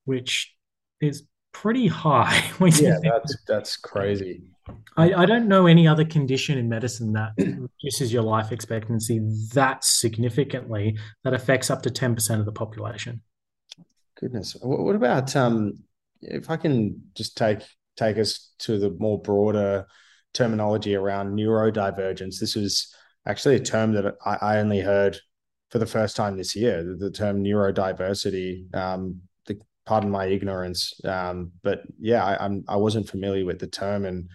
which is pretty high. yeah, that's that's crazy. I, I don't know any other condition in medicine that reduces your life expectancy that significantly that affects up to 10% of the population. Goodness. What about um if I can just take take us to the more broader terminology around neurodivergence. This was actually a term that I, I only heard for the first time this year. The, the term neurodiversity. Um, the, pardon my ignorance, um, but yeah, I, I'm I wasn't familiar with the term, and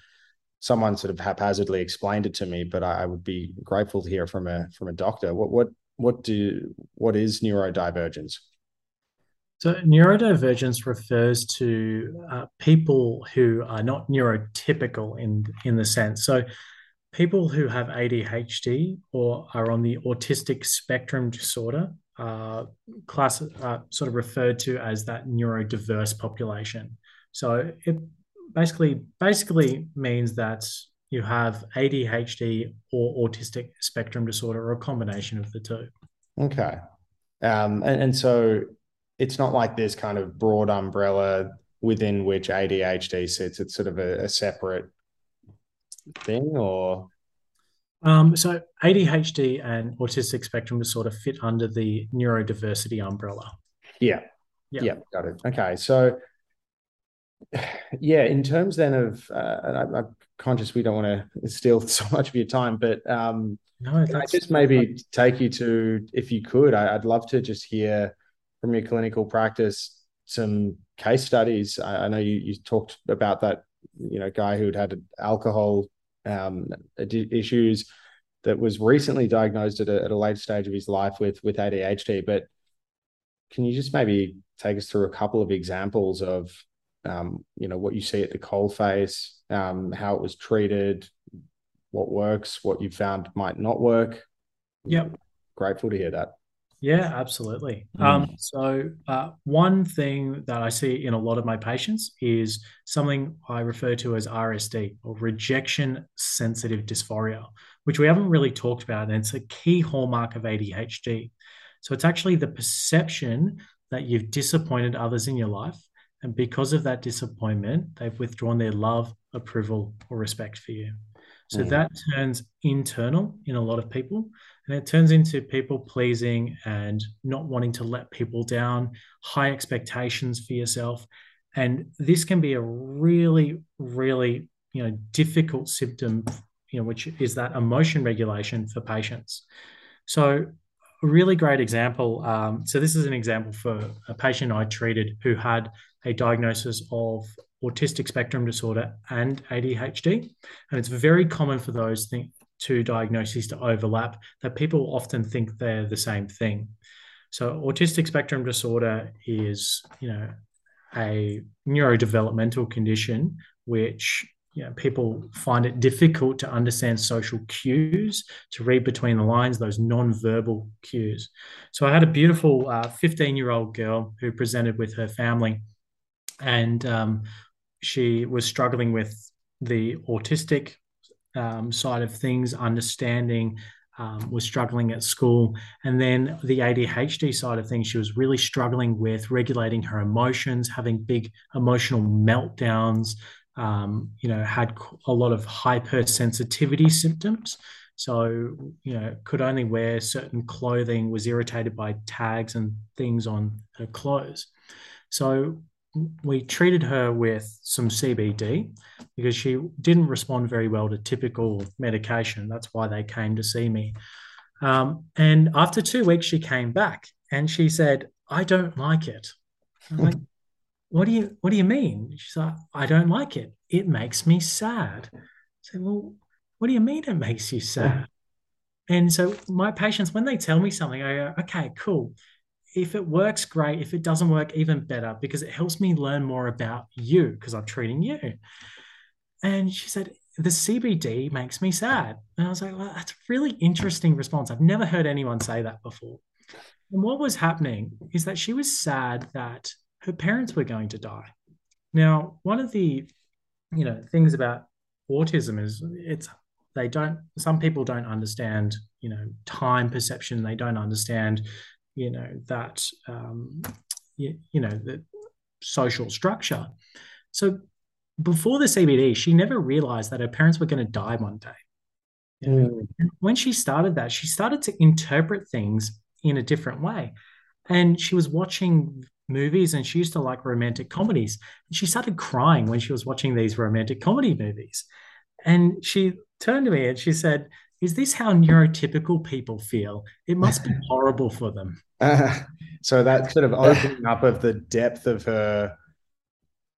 someone sort of haphazardly explained it to me. But I, I would be grateful to hear from a from a doctor. What what what do what is neurodivergence? So, neurodivergence refers to uh, people who are not neurotypical in in the sense. So, people who have ADHD or are on the autistic spectrum disorder are class uh, sort of referred to as that neurodiverse population. So, it basically basically means that you have ADHD or autistic spectrum disorder, or a combination of the two. Okay, um, and, and so it's not like this kind of broad umbrella within which ADHD sits. It's sort of a, a separate thing, or um, so ADHD and autistic spectrum disorder fit under the neurodiversity umbrella. Yeah. Yeah. yeah got it. Okay. So, yeah, in terms then of, uh, I, am conscious we don't want to steal so much of your time, but um, no, I just maybe take you to, if you could, I, would love to just hear from your clinical practice some case studies. I, I know you, you talked about that, you know, guy who had had alcohol um, issues that was recently diagnosed at a, at a late stage of his life with with ADHD. But can you just maybe take us through a couple of examples of, um, you know, what you see at the coalface, um, how it was treated, what works, what you found might not work? Yep. Grateful to hear that. Yeah, absolutely. Mm. Um, so, uh, one thing that I see in a lot of my patients is something I refer to as RSD or rejection sensitive dysphoria, which we haven't really talked about. And it's a key hallmark of ADHD. So, it's actually the perception that you've disappointed others in your life. And because of that disappointment, they've withdrawn their love, approval, or respect for you. So, mm. that turns internal in a lot of people and it turns into people pleasing and not wanting to let people down, high expectations for yourself. And this can be a really, really, you know, difficult symptom, you know, which is that emotion regulation for patients. So a really great example. Um, so this is an example for a patient I treated who had a diagnosis of autistic spectrum disorder and ADHD, and it's very common for those th- two diagnoses to overlap that people often think they're the same thing. So autistic spectrum disorder is, you know, a neurodevelopmental condition which you know, people find it difficult to understand social cues, to read between the lines, those non-verbal cues. So I had a beautiful 15-year-old uh, girl who presented with her family, and um, she was struggling with the autistic um, side of things, understanding, um, was struggling at school. And then the ADHD side of things, she was really struggling with regulating her emotions, having big emotional meltdowns, um, you know, had a lot of hypersensitivity symptoms. So, you know, could only wear certain clothing, was irritated by tags and things on her clothes. So, we treated her with some CBD because she didn't respond very well to typical medication. That's why they came to see me. Um, and after two weeks, she came back and she said, "I don't like it." I'm like, "What do you What do you mean?" She's like, "I don't like it. It makes me sad." I said, "Well, what do you mean it makes you sad?" And so my patients, when they tell me something, I go, "Okay, cool." If it works, great. If it doesn't work, even better, because it helps me learn more about you because I'm treating you. And she said, the CBD makes me sad. And I was like, well, that's a really interesting response. I've never heard anyone say that before. And what was happening is that she was sad that her parents were going to die. Now, one of the, you know, things about autism is it's they don't some people don't understand you know time perception they don't understand you know that um, you, you know the social structure. So before the CBD, she never realized that her parents were going to die one day. Mm. When she started that, she started to interpret things in a different way. And she was watching movies and she used to like romantic comedies. And she started crying when she was watching these romantic comedy movies. And she turned to me and she said, Is this how neurotypical people feel? It must be horrible for them. Uh, so that sort of opening up of the depth of her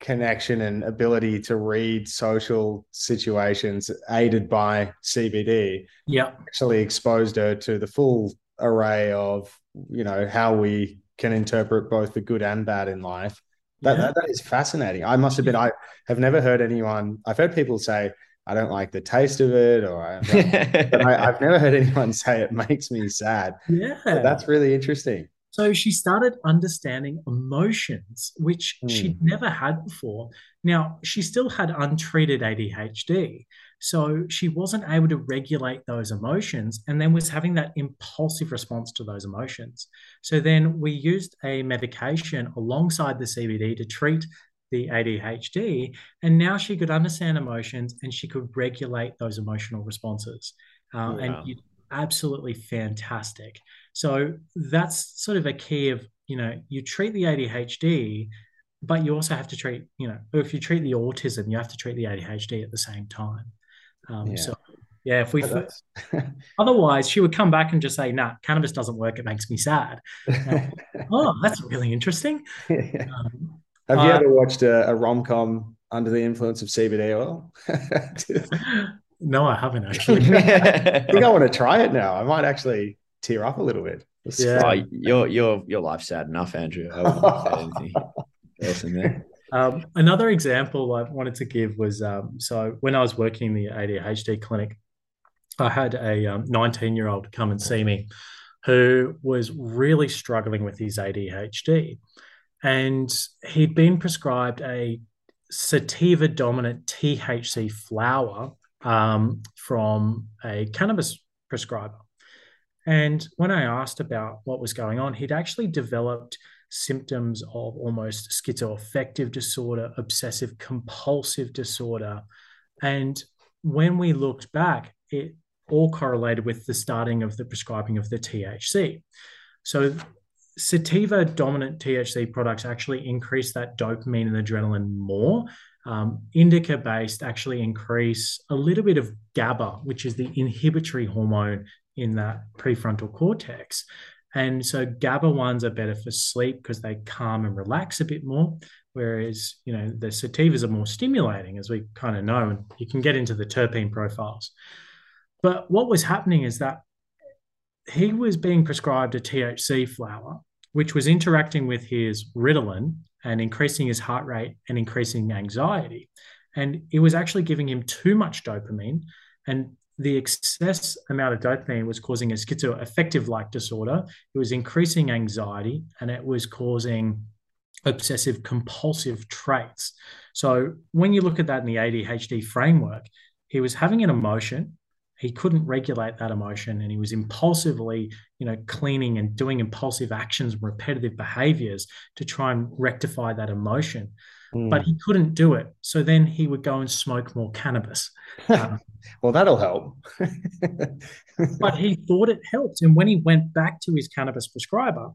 connection and ability to read social situations aided by CBD yeah actually exposed her to the full array of you know how we can interpret both the good and bad in life that, yeah. that, that is fascinating i must admit i have never heard anyone i've heard people say i don't like the taste of it or I, have never heard anyone say it makes me sad yeah but that's really interesting so she started understanding emotions, which mm. she'd never had before. Now, she still had untreated ADHD. So she wasn't able to regulate those emotions and then was having that impulsive response to those emotions. So then we used a medication alongside the CBD to treat the ADHD. And now she could understand emotions and she could regulate those emotional responses. Uh, And absolutely fantastic. So that's sort of a key of, you know, you treat the ADHD, but you also have to treat, you know, if you treat the autism, you have to treat the ADHD at the same time. Um, yeah. So, yeah, if we, otherwise, she would come back and just say, nah, cannabis doesn't work. It makes me sad. oh, that's really interesting. Um, have you uh, ever watched a, a rom com under the influence of CBD oil? no, I haven't actually. I think I want to try it now. I might actually tear up a little bit. yeah, oh, your your your life's sad enough, Andrew. anything else in there. Um, another example I wanted to give was um, so when I was working in the ADHD clinic, I had a 19 um, year old come and see me who was really struggling with his ADHD. And he'd been prescribed a sativa dominant THC flower um, from a cannabis prescriber. And when I asked about what was going on, he'd actually developed symptoms of almost schizoaffective disorder, obsessive compulsive disorder. And when we looked back, it all correlated with the starting of the prescribing of the THC. So, sativa dominant THC products actually increase that dopamine and adrenaline more. Um, indica based actually increase a little bit of GABA, which is the inhibitory hormone in that prefrontal cortex. And so GABA ones are better for sleep because they calm and relax a bit more. Whereas, you know, the sativas are more stimulating, as we kind of know, and you can get into the terpene profiles. But what was happening is that he was being prescribed a THC flower, which was interacting with his Ritalin and increasing his heart rate and increasing anxiety. And it was actually giving him too much dopamine. And the excess amount of dopamine was causing a schizoaffective like disorder. It was increasing anxiety and it was causing obsessive compulsive traits. So when you look at that in the ADHD framework, he was having an emotion. He couldn't regulate that emotion and he was impulsively, you know, cleaning and doing impulsive actions and repetitive behaviors to try and rectify that emotion mm. but he couldn't do it. So then he would go and smoke more cannabis. Um, well, that'll help. but he thought it helped. And when he went back to his cannabis prescriber,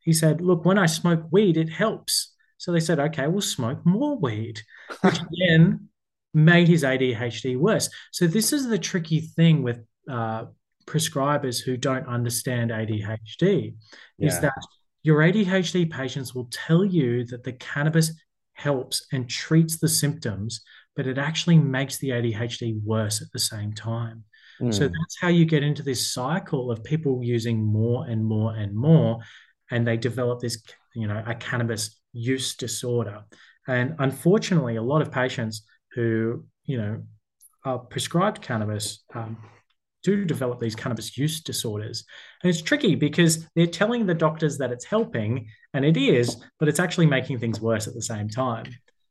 he said, Look, when I smoke weed, it helps. So they said, Okay, we'll smoke more weed, which then made his ADHD worse. So this is the tricky thing with uh, prescribers who don't understand ADHD yeah. is that your ADHD patients will tell you that the cannabis helps and treats the symptoms, but it actually makes the ADHD worse at the same time. Mm. So that's how you get into this cycle of people using more and more and more, and they develop this, you know, a cannabis use disorder. And unfortunately, a lot of patients who, you know, are prescribed cannabis um, do develop these cannabis use disorders. And it's tricky because they're telling the doctors that it's helping, and it is, but it's actually making things worse at the same time.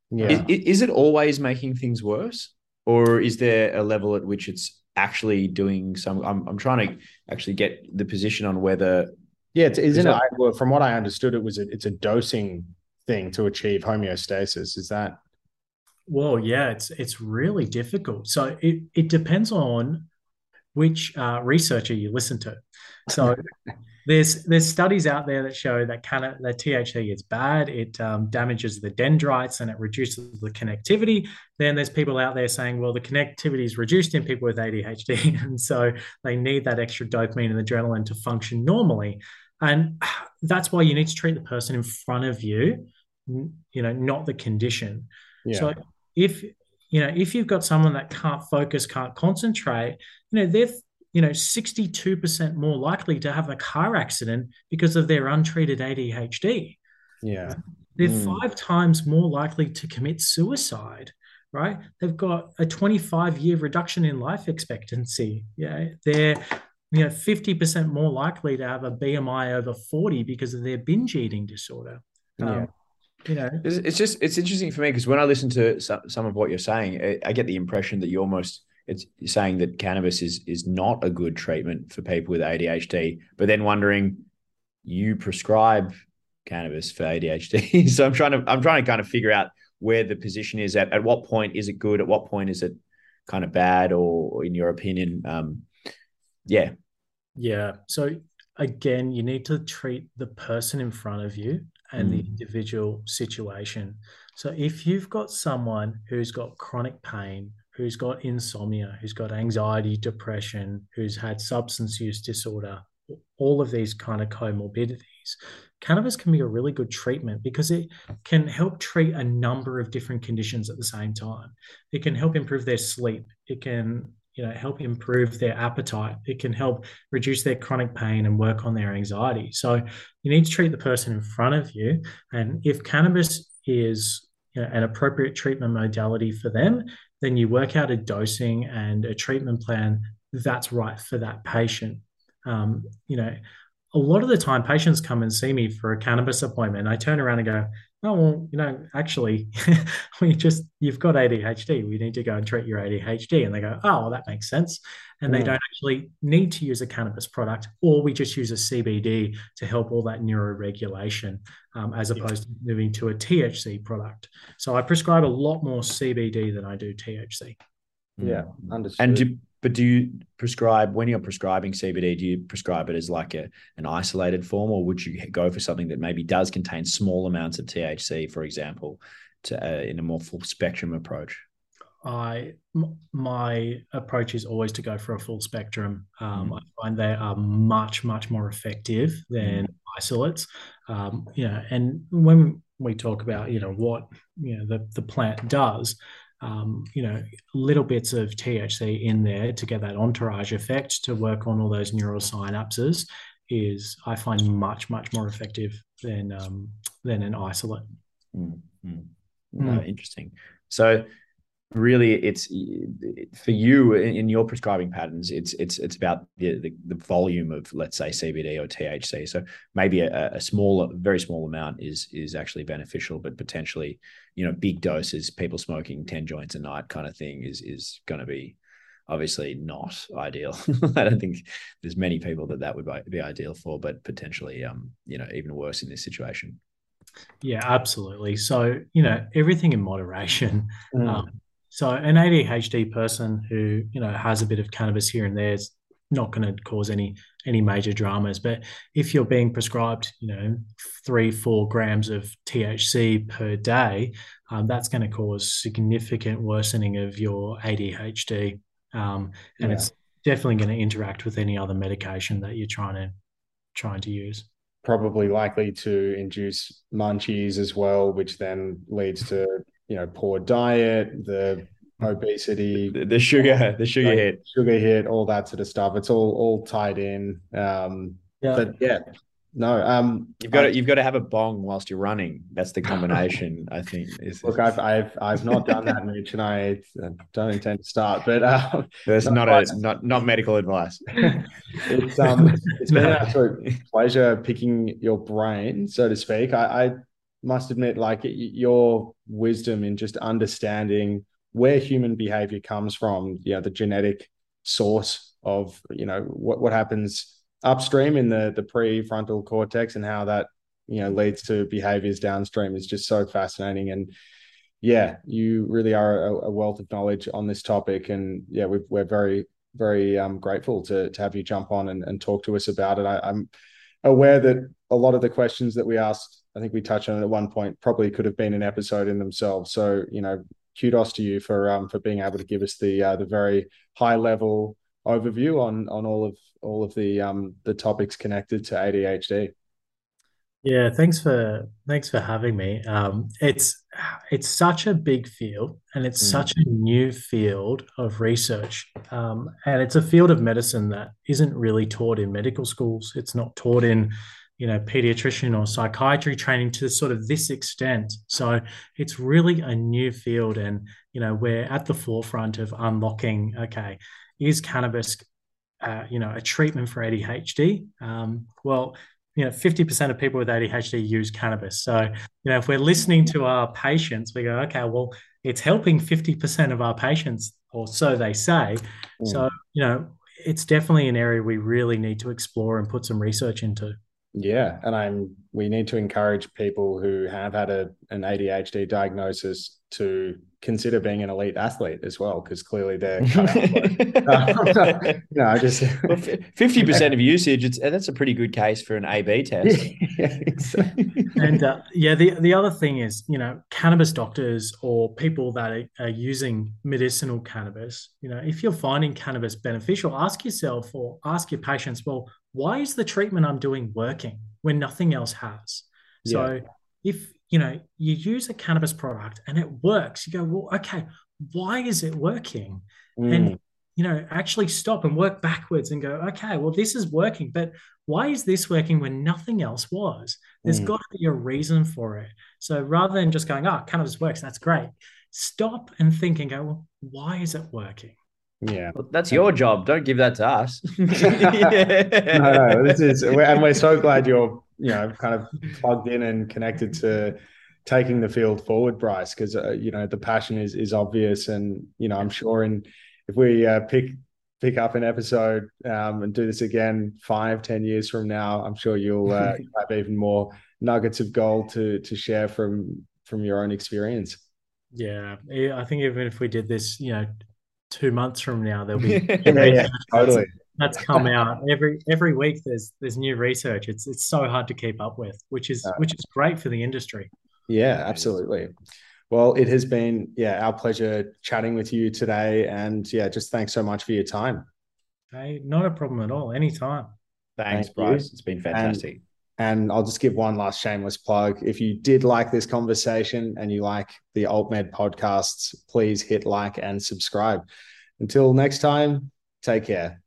Yeah. Is, is it always making things worse? Or is there a level at which it's actually doing some? I'm, I'm trying to actually get the position on whether. Yeah, it's, isn't it? Well, from what I understood, it was a, it's a dosing thing to achieve homeostasis. Is that? Well, yeah, it's it's really difficult. So it it depends on which uh, researcher you listen to. So there's there's studies out there that show that can that THC is bad. It um, damages the dendrites and it reduces the connectivity. Then there's people out there saying, well, the connectivity is reduced in people with ADHD, and so they need that extra dopamine and adrenaline to function normally. And that's why you need to treat the person in front of you, you know, not the condition. Yeah. So if you know if you've got someone that can't focus, can't concentrate, you know, they're you know 62% more likely to have a car accident because of their untreated ADHD. Yeah. They're mm. five times more likely to commit suicide, right? They've got a 25 year reduction in life expectancy. Yeah. They're you know 50% more likely to have a BMI over 40 because of their binge eating disorder. Um, yeah. You know, it's, it's, just it's interesting for me because when I listen to some, some of what you're saying, I get the impression that you're almost it's saying that cannabis is is not a good treatment for people with ADHD, but then wondering you prescribe cannabis for ADHD. so I'm trying to I'm trying to kind of figure out where the position is at at what point is it good, at what point is it kind of bad, or in your opinion, um, yeah. Yeah. So again, you need to treat the person in front of you and mm. the individual situation. So if you've got someone who's got chronic pain, who's got insomnia, who's got anxiety, depression, who's had substance use disorder, all of these kind of comorbidities, cannabis can be a really good treatment because it can help treat a number of different conditions at the same time. It can help improve their sleep. It can you know help improve their appetite. It can help reduce their chronic pain and work on their anxiety. So you need to treat the person in front of you. And if cannabis is you know, an appropriate treatment modality for them then you work out a dosing and a treatment plan that's right for that patient. Um, you know a lot of the time patients come and see me for a cannabis appointment. I turn around and go oh well you know actually we just you've got adhd we need to go and treat your adhd and they go oh well that makes sense and mm. they don't actually need to use a cannabis product or we just use a cbd to help all that neuroregulation um, as opposed yeah. to moving to a thc product so i prescribe a lot more cbd than i do thc yeah mm. understood and do, but do you prescribe when you're prescribing CBD? Do you prescribe it as like a an isolated form, or would you go for something that maybe does contain small amounts of THC, for example, to uh, in a more full spectrum approach? I my approach is always to go for a full spectrum. Um, mm. I find they are much much more effective than mm. isolates. Um, you know, and when we talk about you know what you know the the plant does, um, you know, little bits of THC in there to get that entourage effect to work on all those neural synapses is I find much much more effective than um, than an isolate. Mm-hmm. Mm. interesting. So really it's for you in your prescribing patterns it's it's it's about the, the, the volume of let's say cbd or thc so maybe a, a small very small amount is is actually beneficial but potentially you know big doses people smoking 10 joints a night kind of thing is is going to be obviously not ideal. I don't think there's many people that that would be ideal for but potentially um you know even worse in this situation. Yeah absolutely. So you know everything in moderation mm. um, so an ADHD person who you know has a bit of cannabis here and there is not going to cause any any major dramas. But if you're being prescribed, you know, three four grams of THC per day, um, that's going to cause significant worsening of your ADHD, um, and yeah. it's definitely going to interact with any other medication that you're trying to trying to use. Probably likely to induce munchies as well, which then leads to you know poor diet, the obesity, the, the sugar, the sugar like, hit, sugar hit, all that sort of stuff. It's all all tied in. Um, yeah. But yeah, no. Um, you've got I, to, you've got to have a bong whilst you're running. That's the combination. I think. Is, Look, I've I've I've not done that, Mitch, and I don't intend to start. But uh, that's not a not not medical advice. it's um it's been an absolute pleasure picking your brain, so to speak. I, I must admit, like your wisdom in just understanding where human behavior comes from, you know, the genetic source of, you know, what, what happens upstream in the, the prefrontal cortex and how that you know leads to behaviors downstream is just so fascinating. And yeah you really are a, a wealth of knowledge on this topic. And yeah we are very very um, grateful to to have you jump on and, and talk to us about it. I, i'm aware that a lot of the questions that we asked i think we touched on it at one point probably could have been an episode in themselves so you know kudos to you for um, for being able to give us the uh, the very high level overview on on all of all of the um the topics connected to ADHD. Yeah, thanks for thanks for having me. Um, it's it's such a big field, and it's mm. such a new field of research, um, and it's a field of medicine that isn't really taught in medical schools. It's not taught in you know pediatrician or psychiatry training to sort of this extent. So it's really a new field and you know we're at the forefront of unlocking okay is cannabis uh, you know a treatment for adhd um, well you know 50% of people with adhd use cannabis. So you know if we're listening to our patients we go okay well it's helping 50% of our patients or so they say. Mm. so you know it's definitely an area we really need to explore and put some research into yeah, and I'm. We need to encourage people who have had a an ADHD diagnosis to consider being an elite athlete as well, because clearly they're. no, just fifty percent of usage. It's that's a pretty good case for an AB test. yeah, and uh, yeah, the the other thing is, you know, cannabis doctors or people that are, are using medicinal cannabis. You know, if you're finding cannabis beneficial, ask yourself or ask your patients, well why is the treatment I'm doing working when nothing else has? Yeah. So if you know you use a cannabis product and it works, you go, well, okay, why is it working? Mm. And you know, actually stop and work backwards and go, okay, well, this is working, but why is this working when nothing else was? There's mm. got to be a reason for it. So rather than just going, oh, cannabis works, that's great. Stop and think and go, well, why is it working? Yeah, well, that's your job. Don't give that to us. yeah. no, no, this is, and we're so glad you're, you know, kind of plugged in and connected to taking the field forward, Bryce, because uh, you know the passion is is obvious, and you know I'm sure in if we uh, pick pick up an episode um, and do this again five, ten years from now, I'm sure you'll uh, have even more nuggets of gold to to share from from your own experience. Yeah, I think even if we did this, you know, two months from now there'll be yeah, yeah, totally. that's come out. Every every week there's there's new research. It's it's so hard to keep up with which is uh, which is great for the industry. yeah absolutely. Well it has been yeah our pleasure chatting with you today. And yeah just thanks so much for your time. Hey not a problem at all. Anytime. Thanks Thank bryce. You. it's been fantastic. and, and I'll just give one last shameless plug. If you did like this conversation and you like the AltMed podcasts, please hit like and subscribe. Until next time, take care.